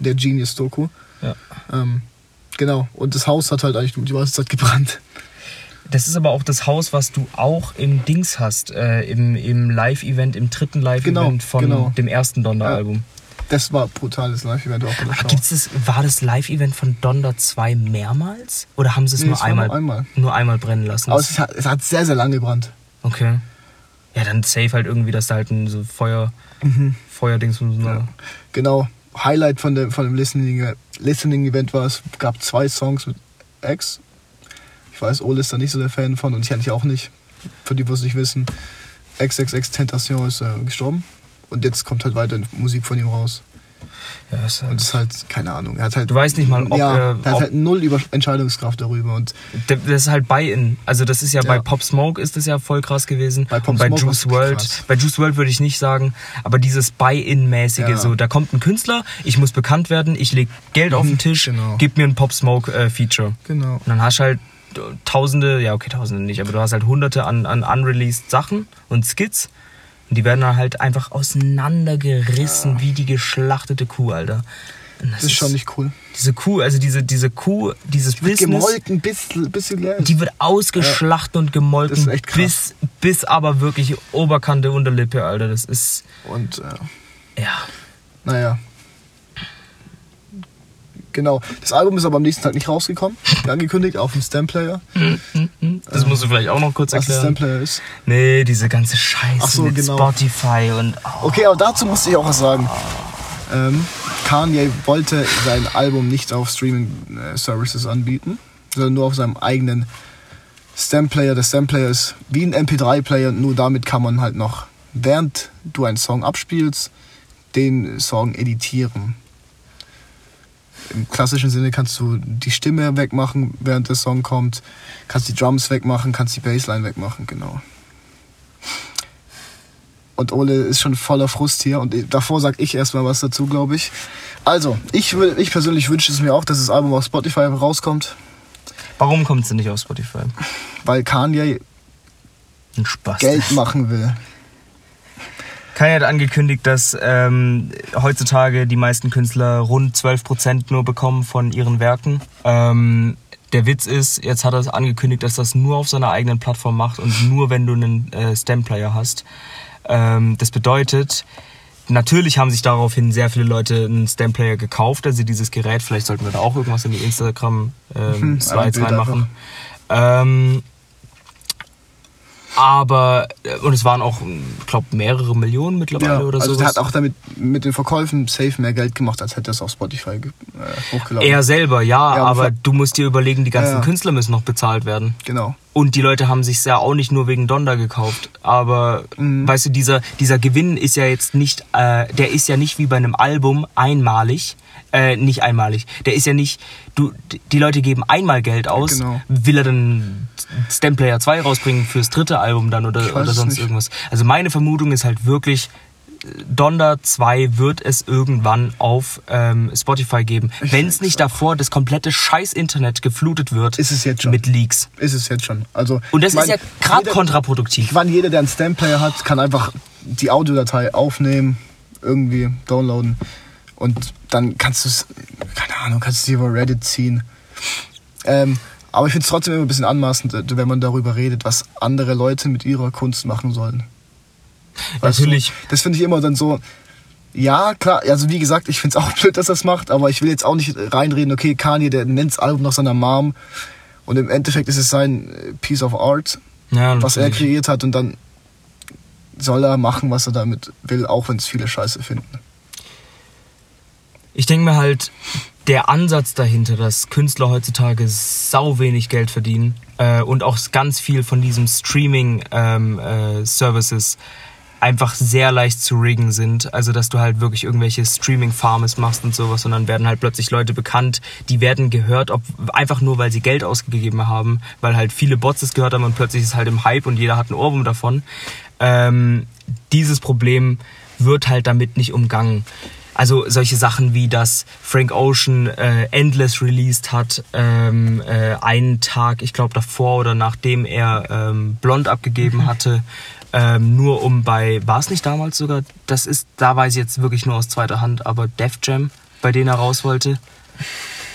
In der Genius-Doku. ja. Ähm, genau. Und das Haus hat halt eigentlich die meiste Zeit gebrannt. Das ist aber auch das Haus, was du auch im Dings hast, äh, im, im Live-Event, im dritten Live-Event Genau, von genau. dem ersten Donda-Album. Das war brutales Live-Event auch Aber gibt's das, war das Live-Event von Donda 2 mehrmals? Oder haben sie es Nee, nur, es einmal, nur einmal. nur einmal brennen lassen? Aber es hat, es hat sehr, sehr lange gebrannt. okay. Ja, dann safe halt irgendwie, dass da halt ein so Feuer, Feuerdings und so. Mhm. Ja. Genau. Highlight von dem, von dem Listening, Listening Event war, es gab zwei Songs mit X. Ich weiß, Ole ist da nicht so der Fan von und ich eigentlich auch nicht. Für die, die es nicht wissen. XXX Tentation ist äh, gestorben. Und jetzt kommt halt weiter Musik von ihm raus. Ja, ist Und halt, das ist halt, keine Ahnung. Er hat halt, Du weißt nicht mal, ob, ja, äh, er hat halt null über Entscheidungskraft darüber. Und das ist halt Buy-In. Also das ist ja, Ja. bei Pop Smoke ist das ja voll krass gewesen. Bei Pop und bei Smoke Juice World, krass. bei Juice World würde ich nicht sagen, aber dieses Buy-In-mäßige, Ja. so, da kommt ein Künstler, ich muss bekannt werden, ich leg Geld auf den Tisch, genau. gib mir ein Pop Smoke äh, Feature. genau. Und dann hast du halt tausende, ja okay, tausende nicht, aber du hast halt hunderte an, an unreleased Sachen und Skits. Und die werden dann halt einfach auseinandergerissen wie die geschlachtete Kuh, Alter. Und Das ist schon nicht cool. Diese Kuh, also diese, diese Kuh, dieses Wird Business, gemolken, bis, bis sie leer ist. die wird ausgeschlachtet und gemolken, Das ist echt krass. bis, bis aber wirklich Oberkante, Unterlippe, Alter. Das ist, Und äh, ja. Naja. Genau. Das Album ist aber am nächsten Tag nicht rausgekommen. Wie angekündigt, auf dem Stamplayer. Das musst du vielleicht auch noch kurz Was der erklären. Stamplayer ist. Nee, diese ganze Scheiße Ach so, mit genau. Spotify und. Oh. Okay, aber dazu musste ich auch was sagen. Ähm, Kanye wollte sein Album nicht auf Streaming-Services anbieten, sondern nur auf seinem eigenen Stamplayer. Der Stamplayer ist wie ein MP3-Player, nur damit kann man halt noch, während du einen Song abspielst, den Song editieren. Im klassischen Sinne kannst du die Stimme wegmachen, während der Song kommt, kannst die Drums wegmachen, kannst die Bassline wegmachen, genau. Und Ole ist schon voller Frust hier und davor sag ich erstmal was dazu, glaube ich. Also, ich, will, ich persönlich wünsche es mir auch, dass das Album auf Spotify rauskommt, Warum kommt sie nicht auf Spotify? weil Kanye. Geld machen will. Kanye hat angekündigt, dass ähm, heutzutage die meisten Künstler rund 12% nur bekommen von ihren Werken. Ähm, der Witz ist, jetzt hat er angekündigt, dass das nur auf seiner eigenen Plattform macht und nur wenn du einen äh, Stamplayer hast. Ähm, das bedeutet, natürlich haben sich daraufhin sehr viele Leute einen Stamplayer gekauft, also dieses Gerät. Vielleicht sollten wir da auch irgendwas in die Instagram ähm, Mhm, reinmachen. Ähm, aber, äh, und es waren auch, ich glaube, mehrere Millionen mittlerweile Ja, oder also so. der hat auch damit mit den Verkäufen safe mehr Geld gemacht, als hätte er es auf Spotify äh, hochgeladen. Er selber, ja, Ja, aber aber du musst dir überlegen, die ganzen ja. Künstler müssen noch bezahlt werden. Genau. Und die Leute haben sich ja auch nicht nur wegen Donda gekauft. Aber Mhm. weißt du, dieser, dieser Gewinn ist ja jetzt nicht, äh, der ist ja nicht wie bei einem Album einmalig. Äh, nicht einmalig. Der ist ja nicht, du, die Leute geben einmal Geld aus. Genau. Will er dann Stamplayer 2 rausbringen fürs dritte Album dann oder, oder sonst nicht. irgendwas? Also meine Vermutung ist halt wirklich, Donda 2 wird es irgendwann auf ähm, Spotify geben. Wenn es nicht davor das komplette scheiß Internet geflutet wird Ist es jetzt schon. mit Leaks. Ist es jetzt schon. Also, Und das ich ist ja mein, gerade kontraproduktiv. Ich meine, jeder, der einen Stamplayer hat, kann einfach die Audiodatei aufnehmen, irgendwie downloaden und dann kannst du es, keine Ahnung, kannst du es über Reddit ziehen. Ähm, aber ich finde es trotzdem immer ein bisschen anmaßend, wenn man darüber redet, was andere Leute mit ihrer Kunst machen sollen. Weißt Natürlich. Du, das finde ich immer dann so, ja, klar, also wie gesagt, ich finde es auch blöd, dass er es macht, aber ich will jetzt auch nicht reinreden, okay, Kanye, der nennt das Album nach seiner Mom und im Endeffekt ist es sein äh, Piece of Art Ja, was er kreiert hat und dann soll er machen, was er damit will, auch wenn es viele Scheiße finden. Ich denke mir halt, der Ansatz dahinter, dass Künstler heutzutage sau wenig Geld verdienen äh, und auch ganz viel von diesem Streaming-Services einfach sehr leicht zu riggen sind. Also, dass du halt wirklich irgendwelche Streaming-Farms machst und sowas und dann werden halt plötzlich Leute bekannt, die werden gehört, ob, einfach nur, weil sie Geld ausgegeben haben, weil halt viele Bots es gehört haben und plötzlich ist halt im Hype und jeder hat einen Ohrwurm davon. Ähm, dieses Problem wird halt damit nicht umgangen. Also solche Sachen wie, dass Frank Ocean äh, Endless released hat, ähm, äh, einen Tag, ich glaube davor oder nachdem er ähm, Blond abgegeben hatte, ähm, nur um bei, war es nicht damals sogar, das ist, da weiß ich jetzt wirklich nur aus zweiter Hand, aber Def Jam, bei denen er raus wollte.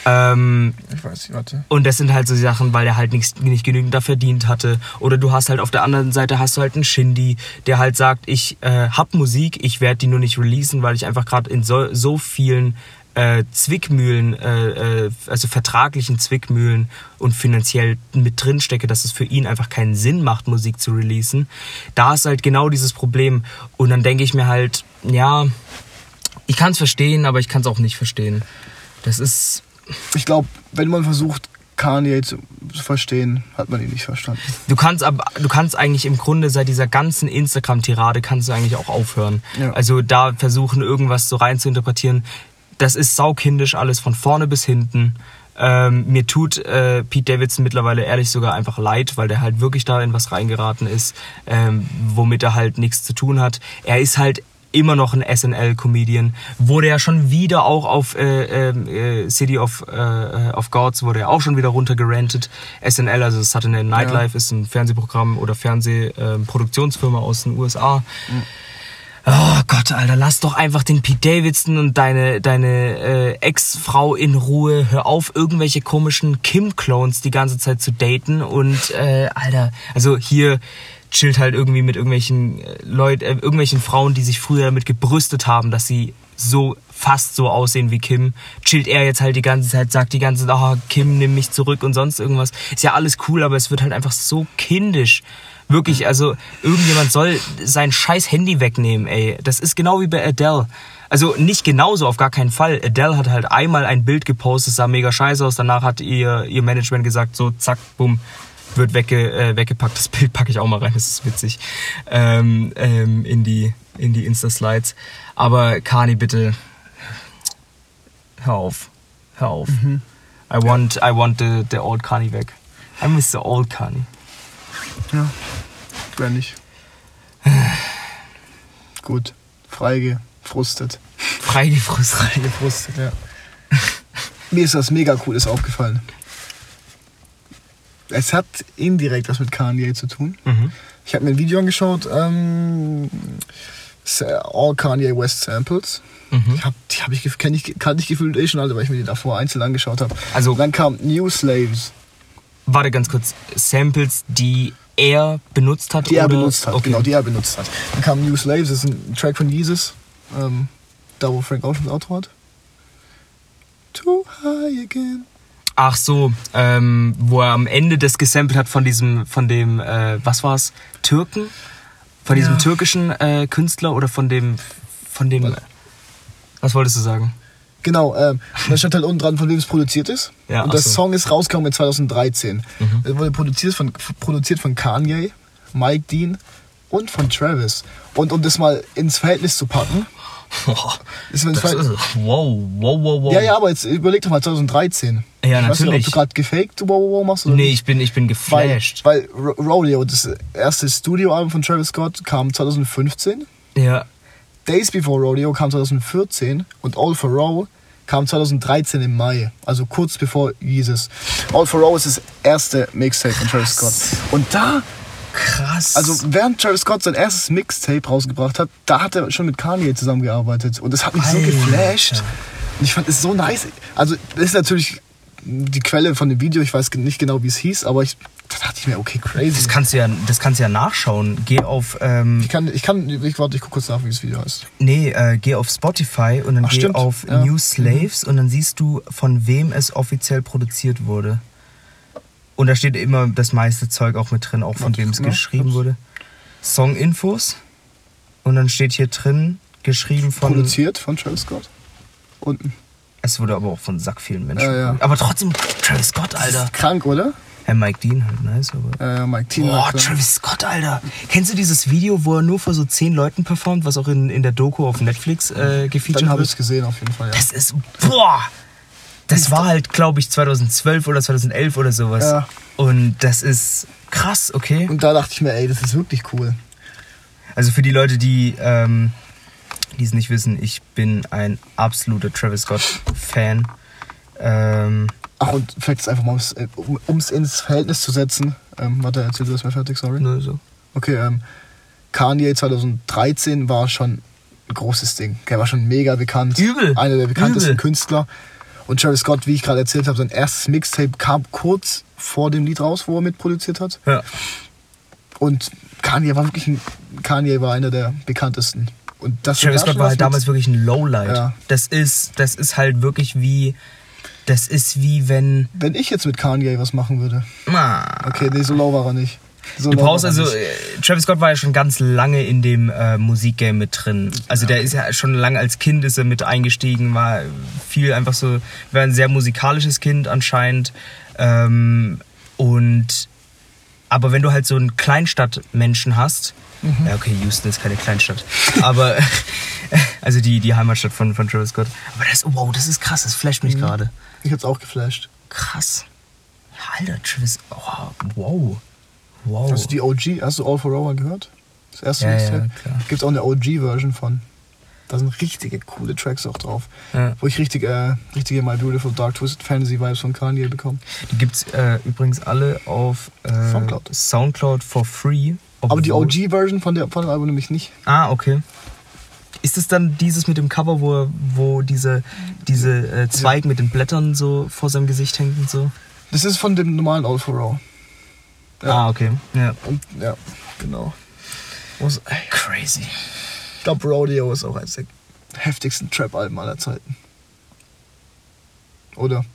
Ähm, Ich weiß nicht, warte. und das sind halt so Sachen, weil er halt nicht, nicht genügend da verdient hatte. Oder du hast halt auf der anderen Seite hast du halt einen Shindy, der halt sagt, ich äh, hab Musik, ich werde die nur nicht releasen, weil ich einfach gerade in so, so vielen äh, Zwickmühlen, äh, äh, also vertraglichen Zwickmühlen und finanziell mit drin stecke, dass es für ihn einfach keinen Sinn macht, Musik zu releasen. Da ist halt genau dieses Problem. Und dann denke ich mir halt, ja, ich kann es verstehen, aber ich kann es auch nicht verstehen. Das ist Ich glaube, wenn man versucht, Kanye zu, zu verstehen, hat man ihn nicht verstanden. Du kannst aber, du kannst eigentlich im Grunde seit dieser ganzen Instagram-Tirade kannst du eigentlich auch aufhören. Ja. Also da versuchen irgendwas so rein zu interpretieren. Das ist saukindisch alles von vorne bis hinten. Ähm, mir tut äh, Pete Davidson mittlerweile ehrlich sogar einfach leid, weil der halt wirklich da in was reingeraten ist, ähm, womit er halt nichts zu tun hat. Er ist halt immer noch ein SNL-Comedian. Wurde ja schon wieder auch auf äh, äh, City of, äh, of Gods, wurde er auch schon wieder runtergerantet. SNL, also Saturday Night Ja. Live, ist ein Fernsehprogramm oder Fernsehproduktionsfirma aus den USA. Oh Gott, Alter, lass doch einfach den Pete Davidson und deine, deine äh, Ex-Frau in Ruhe. Hör auf, irgendwelche komischen Kim-Clones die ganze Zeit zu daten. Und, äh, Alter, also hier chillt halt irgendwie mit irgendwelchen äh, Leuten, äh, irgendwelchen Frauen, die sich früher damit gebrüstet haben, dass sie so fast so aussehen wie Kim. Chillt er jetzt halt die ganze Zeit, sagt die ganze Zeit, oh, Kim, nimm mich zurück und sonst irgendwas. Ist ja alles cool, aber es wird halt einfach so kindisch. Wirklich, also irgendjemand soll sein scheiß Handy wegnehmen, ey. Das ist genau wie bei Adele. Also nicht genauso, auf gar keinen Fall. Adele hat halt einmal ein Bild gepostet, sah mega scheiße aus. Danach hat ihr, ihr Management gesagt, so zack, bumm, wird wegge, äh, weggepackt. Das Bild packe ich auch mal rein, das ist witzig. Ähm, ähm, in die, in die Insta-Slides. Aber Kani, bitte, hör auf. Hör auf. I want, I want the, the old Kani weg. I miss the old Kani. Ja, wer nicht. Gut, freigefrustet. Freigefrustet. Freigefrustet, ja. Mir ist was mega Cooles aufgefallen. Es hat indirekt was mit Kanye zu tun. Mhm. Ich habe mir ein Video angeschaut, ähm, All Kanye West Samples. Mhm. Ich hab, die hab ich, kenn ich, kannte ich gefühlt eh schon alle, weil ich mir die davor einzeln angeschaut habe. Also- Und dann kam New Slaves, Warte ganz kurz. Samples, die er benutzt hat? die er oder? benutzt hat. Okay. Genau, die er benutzt hat. Dann kam New Slaves, das ist ein Track von Jesus, ähm, da wo Frank Ocean das Auto hat. Too high again. Ach so, ähm, wo er am Ende das gesampelt hat von diesem, von dem, äh, was war's? Türken? Von diesem Ja. türkischen äh, Künstler oder von dem, von dem, was wolltest du sagen? Genau, ähm, da stand halt unten dran, von wem es produziert ist. Ja, und das so. Song ist rausgekommen in 2013. Mhm. Es wurde produziert von, produziert von Kanye, Mike Dean und von Travis. Und um das mal ins Verhältnis zu packen, ist, ins Das Verhältnis- ist, wow, wow, wow, wow. ja, ja, aber jetzt überleg doch mal 2013. Ja, Ich weiß nicht, natürlich. ob du gerade gefaked wow, wow, wow machst oder Nee, nicht. ich bin, ich bin Weil, geflasht. weil Ro- Rodeo, das erste Studioalbum von Travis Scott, kam 2015. ja. Days Before Rodeo kam 2014 und All for Row kam 2013 im Mai, also kurz bevor Jesus. All for ist das erste Mixtape von Travis Scott. Und da, Krass. also während Travis Scott sein erstes Mixtape rausgebracht hat, da hat er schon mit Kanye zusammengearbeitet. Und das hat mich so Alter. geflasht. Und ich fand es so nice. Also das ist natürlich die Quelle von dem Video, ich weiß nicht genau, wie es hieß, aber ich, da dachte ich mir, okay, crazy. das kannst du ja, das kannst du ja nachschauen. Geh auf, ähm, ich kann, ich kann, ich warte, ich guck kurz nach, wie das Video heißt. nee, äh, geh auf Spotify und dann Ach, geh stimmt. auf Ja. New Slaves und dann siehst du, von wem es offiziell produziert wurde. Und da steht immer das meiste Zeug auch mit drin, auch von wem es geschrieben wurde. Song-Infos. Und dann steht hier drin, geschrieben von. Produziert von Travis Scott. Unten. Es wurde aber auch von sack vielen Menschen. Ja, ja. Aber trotzdem, Travis Scott, Alter. Krank, oder? Herr Mike Dean halt, nice, aber. Äh, Mike Tina. Boah, Travis Scott, Alter. Kennst du dieses Video, wo er nur vor so zehn Leuten performt, was auch in, in der Doku auf Netflix äh, gefeatured Dann habe ich wird? es gesehen, auf jeden Fall, ja. Das ist, boah! Das war halt, glaube ich, 2012 oder 2011 oder sowas. Ja. Und das ist krass, okay? Und da dachte ich mir, ey, das ist wirklich cool. Also für die Leute, die ähm, die es nicht wissen, ich bin ein absoluter Travis Scott-Fan. Ähm, Ach, und vielleicht ist einfach mal, ums- äh, um es ins Verhältnis zu setzen. Ähm, warte, erzähl du das mal fertig, sorry. nur so. Okay, ähm, Kanye 2013 war schon ein großes Ding. Der war schon mega bekannt. Übel, Einer der bekanntesten übel. Künstler. Und Travis Scott, wie ich gerade erzählt habe, sein erstes Mixtape kam kurz vor dem Lied raus, wo er mitproduziert hat. Ja. Und Kanye war wirklich ein, Kanye war einer der bekanntesten. Und das Travis Scott war halt damals wirklich ein Lowlight. Ja. Das ist, das ist halt wirklich wie, das ist wie wenn, Wenn ich jetzt mit Kanye was machen würde. ah, Okay, nee, so low war er nicht. So Du brauchst also, äh, Travis Scott war ja schon ganz lange in dem äh, Musikgame mit drin. Also der ist ja schon lange als Kind ist er mit eingestiegen, war viel einfach so, war ein sehr musikalisches Kind anscheinend. Ähm, und aber wenn du halt so einen Kleinstadtmenschen hast, Mhm. ja okay, Houston ist keine Kleinstadt, aber also die, die Heimatstadt von, von Travis Scott. Aber das, wow, das ist krass, das flasht Mhm. mich gerade. Ich hab's auch geflasht. Krass. Ja, Alter, Travis, oh, wow. Wow. Hast du die OG, hast du All for Rover gehört? Das erste Ja, ja, Mixtape? klar. Gibt's auch eine OG-Version von. Da sind richtige coole Tracks auch drauf. Ja. Wo ich richtig, äh, richtige My Beautiful Dark Twisted Fantasy Vibes von Kanye bekomme. Die gibt's äh, übrigens alle auf äh, Soundcloud. Soundcloud for free. Aber die OG-Version von, der- von dem Album nämlich nicht. Ah, okay. Ist es dann dieses mit dem Cover, wo, wo diese, diese äh, Zweig mit den Blättern so vor seinem Gesicht hängt und so? Das ist von dem normalen All for Row. Ja. Ah, okay. Ja. Und ja, genau. Muss, ey, Crazy. Ich glaube, Rodeo ist auch eines der heftigsten Trap-Alben aller Zeiten. Oder?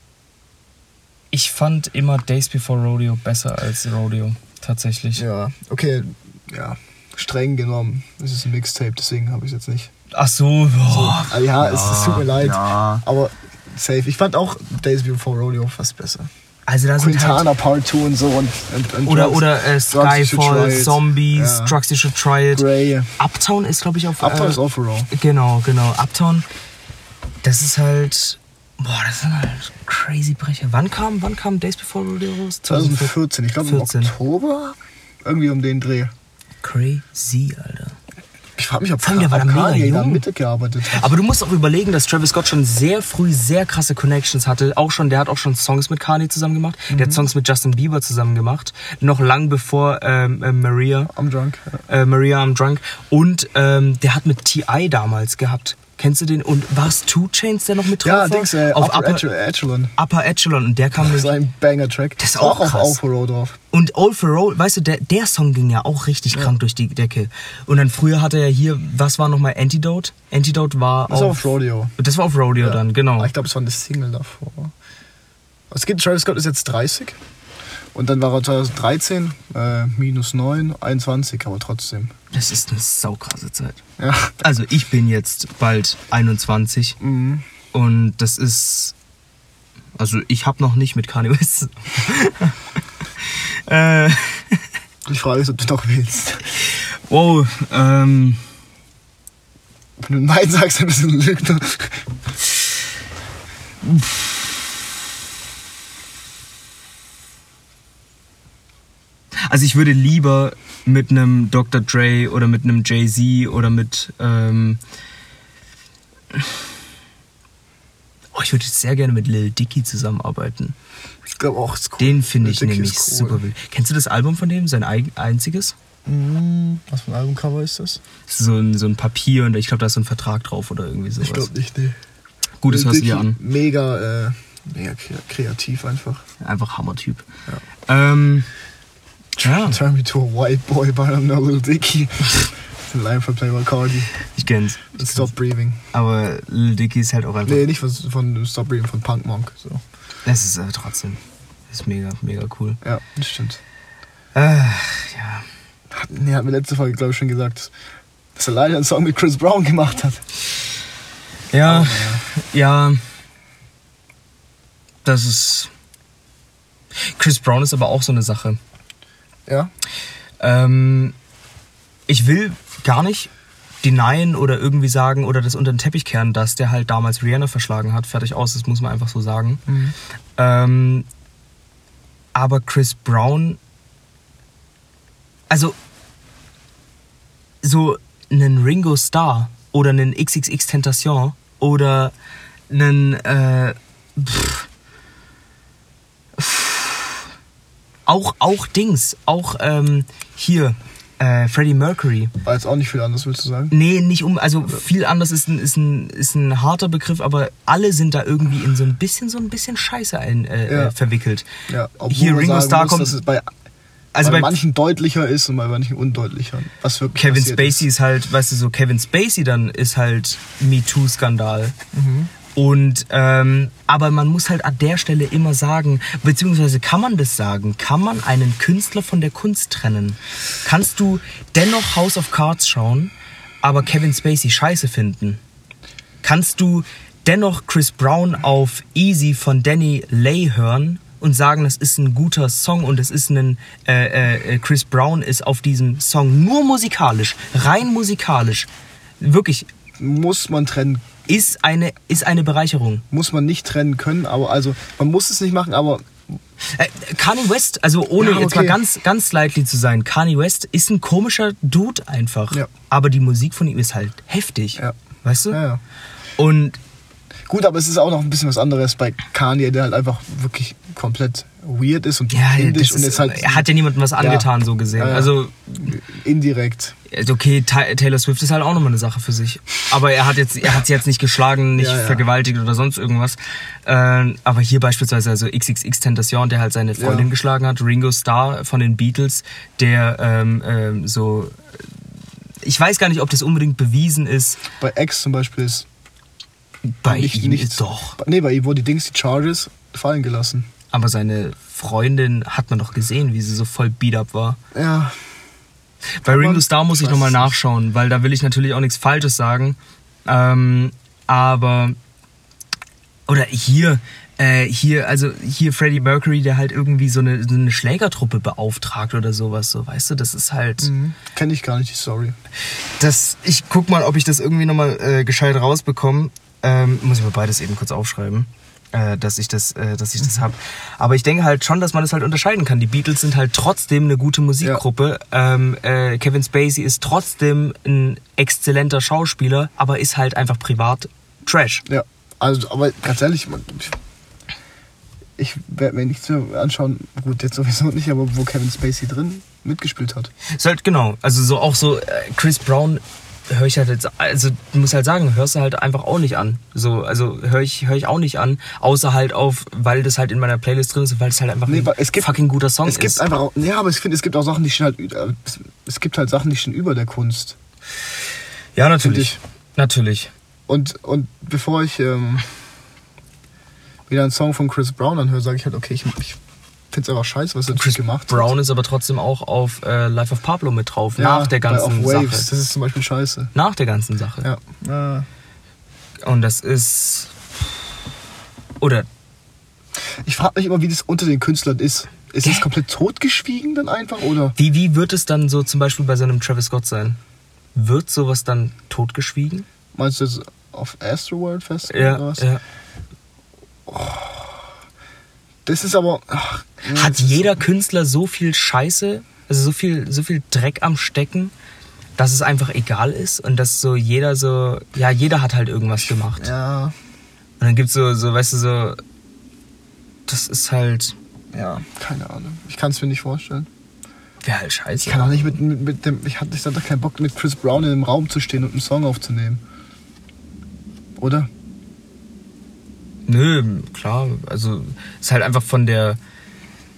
Ich fand immer Days Before Rodeo besser als Rodeo. Tatsächlich. Ja, okay, ja. Streng genommen. Es ist ein Mixtape, deswegen habe ich es jetzt nicht. Ach so, boah. Ah, ja, es, es tut mir leid. Ja. Aber safe. Ich fand auch Days Before Rodeo fast besser. Also da sind halt, Quintana Part 2 und so und, und, und oder Drugs- oder äh, Skyfall. Zombies, Ja. Drugs You Should Try It. Grey. Uptown ist glaube ich auf Uptown äh, ist All for Row. Genau, genau. Uptown, das ist halt. Boah, das sind halt crazy Brecher. Wann kam, wann kam Days Before Rodeo raus? 2014, ich glaube im 14. Oktober. Irgendwie um den Dreh. Crazy, Alter. Ich frage mich, ob, der war Kanye da jung. mitgearbeitet hat. Aber du musst auch überlegen, dass Travis Scott schon sehr früh sehr krasse Connections hatte. Auch schon, der hat auch schon Songs mit Kanye zusammen gemacht. Der Mhm. hat Songs mit Justin Bieber zusammen gemacht. Noch lang bevor ähm, äh, Maria, I'm drunk. Äh, Maria I'm Drunk. Und ähm, der hat mit T.I. damals gehabt. Kennst du den? Und war es Two Chains, der noch mit drauf Ja, war? Dings, äh, auf Upper, Upper, Echelon-. Upper Echelon. Und der kam Das mit, ist ein Banger-Track. Das ist auch auf krass. All for drauf. Und All for Roll, weißt du, der, der Song ging ja auch richtig krank durch die Decke. Und dann früher hatte er hier, was war nochmal Antidote? Antidote war Das war auf, auf Rodeo. Das war auf Rodeo dann, genau. Aber Ich glaube, es war eine Single davor. Es gibt, Travis Scott ist jetzt 30. Und dann war er 2013 äh, minus 9, 21, aber trotzdem. Das ist eine saukrasse Zeit. Ja. Also ich bin jetzt bald 21 Mhm. und das ist, also ich habe noch nicht mit Kanye West. äh, Die Frage ist, ob du noch willst. wow, ähm, Wenn du Nein sagst, dann bist du ein Lügner. Also ich würde lieber mit einem Dr. Dre oder mit einem Jay-Z oder mit. Ähm oh, ich würde sehr gerne mit Lil Dicky zusammenarbeiten. Ich glaube auch, ist cool. Den finde ich Dicky nämlich cool. super wild. Kennst du das Album von dem? Sein einziges? Mm, Was für ein Albumcover ist das? Das ist so ein, so ein Papier und ich glaube, da ist so ein Vertrag drauf oder irgendwie sowas. Ich glaube nicht, nee. Gut, das hörst du dir an. Mega, äh, mega kre- kreativ einfach. Einfach Hammertyp. Ähm, ja, Turn me to a white boy, but I'm no Little Dicky. Ein Line von Playboy Cardi. ich kenn's. Stop Breathing. Aber Lil Dicky ist halt auch einfach. Nee, nicht von, von Stop Breathing, von Punk Monk. So. Es ist aber trotzdem. Ist mega, mega cool. Ja, das stimmt. Äh, ja. Hat, nee, hat mir letzte Folge, glaube ich, schon gesagt, dass er leider einen Song mit Chris Brown gemacht hat. Ja, ja. Das ist. Chris Brown ist aber auch so eine Sache. Ja? Ähm, ich will gar nicht denyen oder irgendwie sagen oder das unter den Teppich kehren, dass der halt damals Rihanna verschlagen hat. Fertig aus, das muss man einfach so sagen. Ähm, aber Chris Brown, also so einen Ringo Starr oder einen XXX Tentation oder einen äh, pff, pff, auch auch Dings, auch ähm, hier äh, Freddie Mercury. War jetzt auch nicht viel anders, willst du sagen? Nee, nicht um, also viel anders ist ein, ist ein, ist ein harter Begriff, aber alle sind da irgendwie in so ein bisschen, so ein bisschen Scheiße ein, äh, Ja. äh, verwickelt. Ja, obwohl Hier Ringo Starr kommt, dass es bei, also bei, manchen deutlicher ist und bei manchen undeutlicher. Was wirklich Kevin Spacey ist. halt, weißt du, so Kevin Spacey dann ist halt MeToo-Skandal. Und, ähm, aber man muss halt an der Stelle immer sagen, beziehungsweise kann man das sagen, kann man einen Künstler von der Kunst trennen? Kannst du dennoch House of Cards schauen, aber Kevin Spacey scheiße finden? Kannst du dennoch Chris Brown auf Easy von Danny Lay hören und sagen, das ist ein guter Song und es ist ein äh, äh, Chris Brown ist auf diesem Song nur musikalisch, rein musikalisch, wirklich Muss man trennen, ist eine ist eine Bereicherung. muss man nicht trennen können, aber also man muss es nicht machen, aber Äh, Kanye West, also ohne Ja, jetzt mal okay. ganz ganz slightly zu sein, Kanye West ist ein komischer Dude einfach, Ja. aber die Musik von ihm ist halt heftig, Ja. weißt du? ja, ja. Und Gut, aber es ist auch noch ein bisschen was anderes bei Kanye, der halt einfach wirklich komplett weird ist und ja, das und ist, jetzt halt er hat ja niemandem was angetan so gesehen. Ja. Also indirekt. Also Okay, Ta- Taylor Swift ist halt auch nochmal eine Sache für sich. Aber er hat jetzt, er hat sie jetzt nicht geschlagen, nicht Ja, ja. vergewaltigt oder sonst irgendwas. Ähm, aber hier beispielsweise also XXX Tentation, der halt seine Freundin Ja. geschlagen hat, Ringo Starr von den Beatles, der ähm, ähm, so, ich weiß gar nicht, ob das unbedingt bewiesen ist. Bei X zum Beispiel ist Bei nicht, ihm nicht doch. Nee, bei ihm wurden die Dings, die Charges fallen gelassen. Aber seine Freundin hat man doch gesehen, wie sie so voll beat up war. Ja, Bei Ringo Starr muss ich nochmal nachschauen, weil da will ich natürlich auch nichts Falsches sagen. Ähm, aber. Oder hier, äh, hier, also hier Freddie Mercury, der halt irgendwie so eine, so eine Schlägertruppe beauftragt oder sowas, so, weißt du, das ist halt. mhm. kenne ich gar nicht die Story. Das, ich guck mal, ob ich das irgendwie nochmal äh, gescheit rausbekomme. Ähm, muss ich mal beides eben kurz aufschreiben. Äh, dass ich das, äh, dass ich das hab. Aber ich denke halt schon, dass man das halt unterscheiden kann. Die Beatles sind halt trotzdem eine gute Musikgruppe. Ähm, äh, Kevin Spacey ist trotzdem ein exzellenter Schauspieler, aber ist halt einfach privat Trash. Ja, also, aber ganz ehrlich, man, ich, ich werde mir nichts mehr anschauen, gut, jetzt sowieso nicht, aber wo Kevin Spacey drin mitgespielt hat. Ist halt genau. Also so auch so äh, Chris Brown höre ich halt jetzt, also muss halt sagen, hörst du halt einfach auch nicht an. So, also höre ich, hör ich auch nicht an, außer halt auf, weil das halt in meiner Playlist drin ist, weil es halt einfach Nee, ein es gibt- fucking guter Song es gibt ist. einfach auch, ja, aber ich finde, es gibt auch Sachen, die stehen halt, ü- es, es gibt halt Sachen, die stehen über der Kunst. ja, natürlich. ich. Natürlich. Und, und bevor ich ähm, wieder einen Song von Chris Brown anhöre, sage ich halt, okay, ich, ich finde es einfach scheiße, was er Chris gemacht Brown ist aber trotzdem auch auf äh, Life of Pablo mit drauf, hat. Ja, nach der ganzen Sache. das ist zum Beispiel scheiße. Nach der ganzen Sache. Ja. ja. Und das ist. Oder Ich frage mich immer, wie das unter den Künstlern ist. Ist es komplett totgeschwiegen dann einfach oder? wie, wie wird es dann so zum Beispiel bei so einem Travis Scott sein? Wird sowas dann totgeschwiegen? Meinst du das auf Astroworld Fest oder Ja, was? ja. Das ist aber. Ach, Hat jeder Künstler so viel Scheiße Also so viel, so viel Dreck am Stecken, dass es einfach egal ist und dass so jeder so, ja, jeder hat halt irgendwas gemacht. Ja, Und dann gibt's so, so, weißt du, so, das ist halt, ja, keine Ahnung. Ich kann es mir nicht vorstellen. wäre halt scheiße. Ich kann auch nicht mit, mit, mit dem. Ich hatte, ich hatte keinen Bock, mit Chris Brown in einem Raum zu stehen und einen Song aufzunehmen. Oder? Nö, klar, also ist halt einfach von der.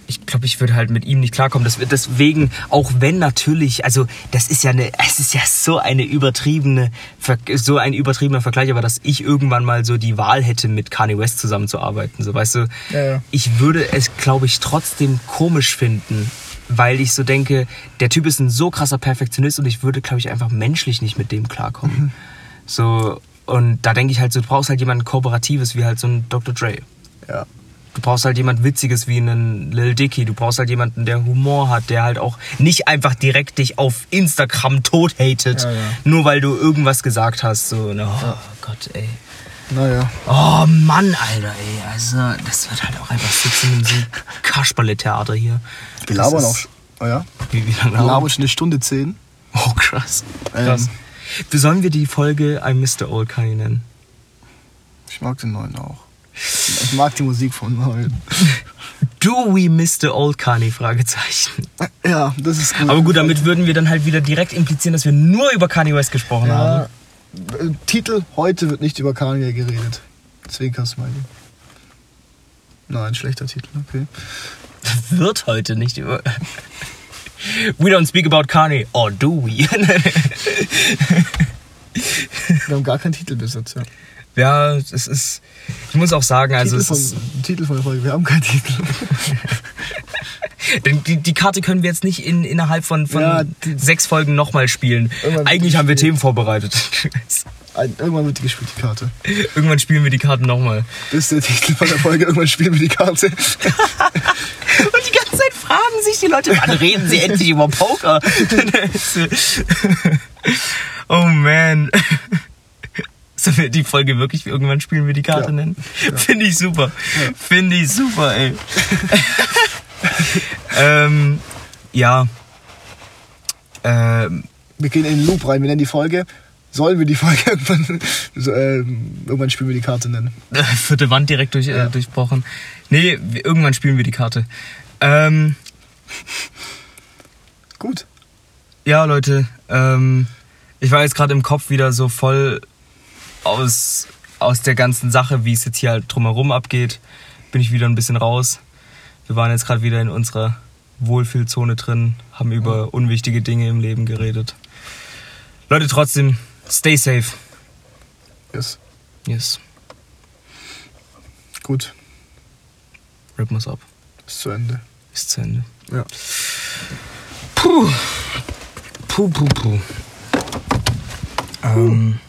Ich glaube, ich würde halt mit ihm nicht klarkommen. Das wird deswegen, auch wenn natürlich, also das ist ja eine, es ist ja so eine übertriebene, so ein übertriebener Vergleich, aber dass ich irgendwann mal so die Wahl hätte, mit Kanye West zusammenzuarbeiten, so weißt du, Ja, ja. ich würde es, glaube ich, trotzdem komisch finden, weil ich so denke, der Typ ist ein so krasser Perfektionist und ich würde, glaube ich, einfach menschlich nicht mit dem klarkommen. So, und da denke ich halt so, du brauchst halt jemanden Kooperatives wie halt so ein Dr. Dre. Ja. Du brauchst halt jemand Witziges wie einen Lil Dicky. Du brauchst halt jemanden, der Humor hat, der halt auch nicht einfach direkt dich auf Instagram tot hatet, Ja, ja. nur weil du irgendwas gesagt hast. So, ne, oh Gott, ey. Naja. Oh Mann, Alter, ey. Also, das wird halt auch einfach sitzen in so Kasperle-Theater hier. Wir labern auch. Oh ja? Wie, wie lange Wir labern schon eine Stunde zehn. Oh, krass. Ähm. krass. Wie sollen wir die Folge I Mr. Old Kanye nennen? Ich mag den neuen auch. Ich mag die Musik von neuen. Do we Mr. Old Kanye? Fragezeichen. Ja, das ist gut. Aber gut, damit würden wir dann halt wieder direkt implizieren, dass wir nur über Kanye West gesprochen Ja, haben. äh, Titel: Heute wird nicht über Kanye geredet. Zwinker-Smiley. Nein, schlechter Titel, okay. Wird heute nicht über. We don't speak about Kanye. Or do we? Wir haben gar keinen Titelbesitz, ja. ja, es ist. Ich muss auch sagen, also Titel, es von, ist, Titel von der Folge: Wir haben keinen Titel. denn die, die Karte können wir jetzt nicht in, innerhalb von, von Ja, die- sechs Folgen nochmal spielen. Eigentlich haben wir. Themen vorbereitet. Irgendwann wird die gespielt, die Karte. Irgendwann spielen wir die Karten nochmal. Das ist der Titel von der Folge. Irgendwann spielen wir die Karte. Und die ganze Zeit fragen sich die Leute, wann reden sie endlich über Poker? oh man. Sollen wir die Folge wirklich irgendwann spielen wir die Karte Ja. nennen? Finde ich super. Finde ich super, ey. ähm, ja. Ähm, Wir gehen in den Loop rein. Wir nennen die Folge. Sollen wir die Folge irgendwann, so, ähm, irgendwann spielen wir die Karte nennen? vierte Wand direkt durch, Ja. äh, durchbrochen. Nee, irgendwann spielen wir die Karte. Ähm, Gut. Ja, Leute, ähm, ich war jetzt gerade im Kopf wieder so voll aus, aus der ganzen Sache, wie es jetzt hier halt drumherum abgeht. Bin ich wieder ein bisschen raus. Wir waren jetzt gerade wieder in unserer Wohlfühlzone drin, haben über unwichtige Dinge im Leben geredet. Leute, trotzdem, stay safe. Yes. Yes, Gut. rip us up. Ist zu Ende. Ist zu Ende. Ja. Puh. Puh, puh, puh. Ähm,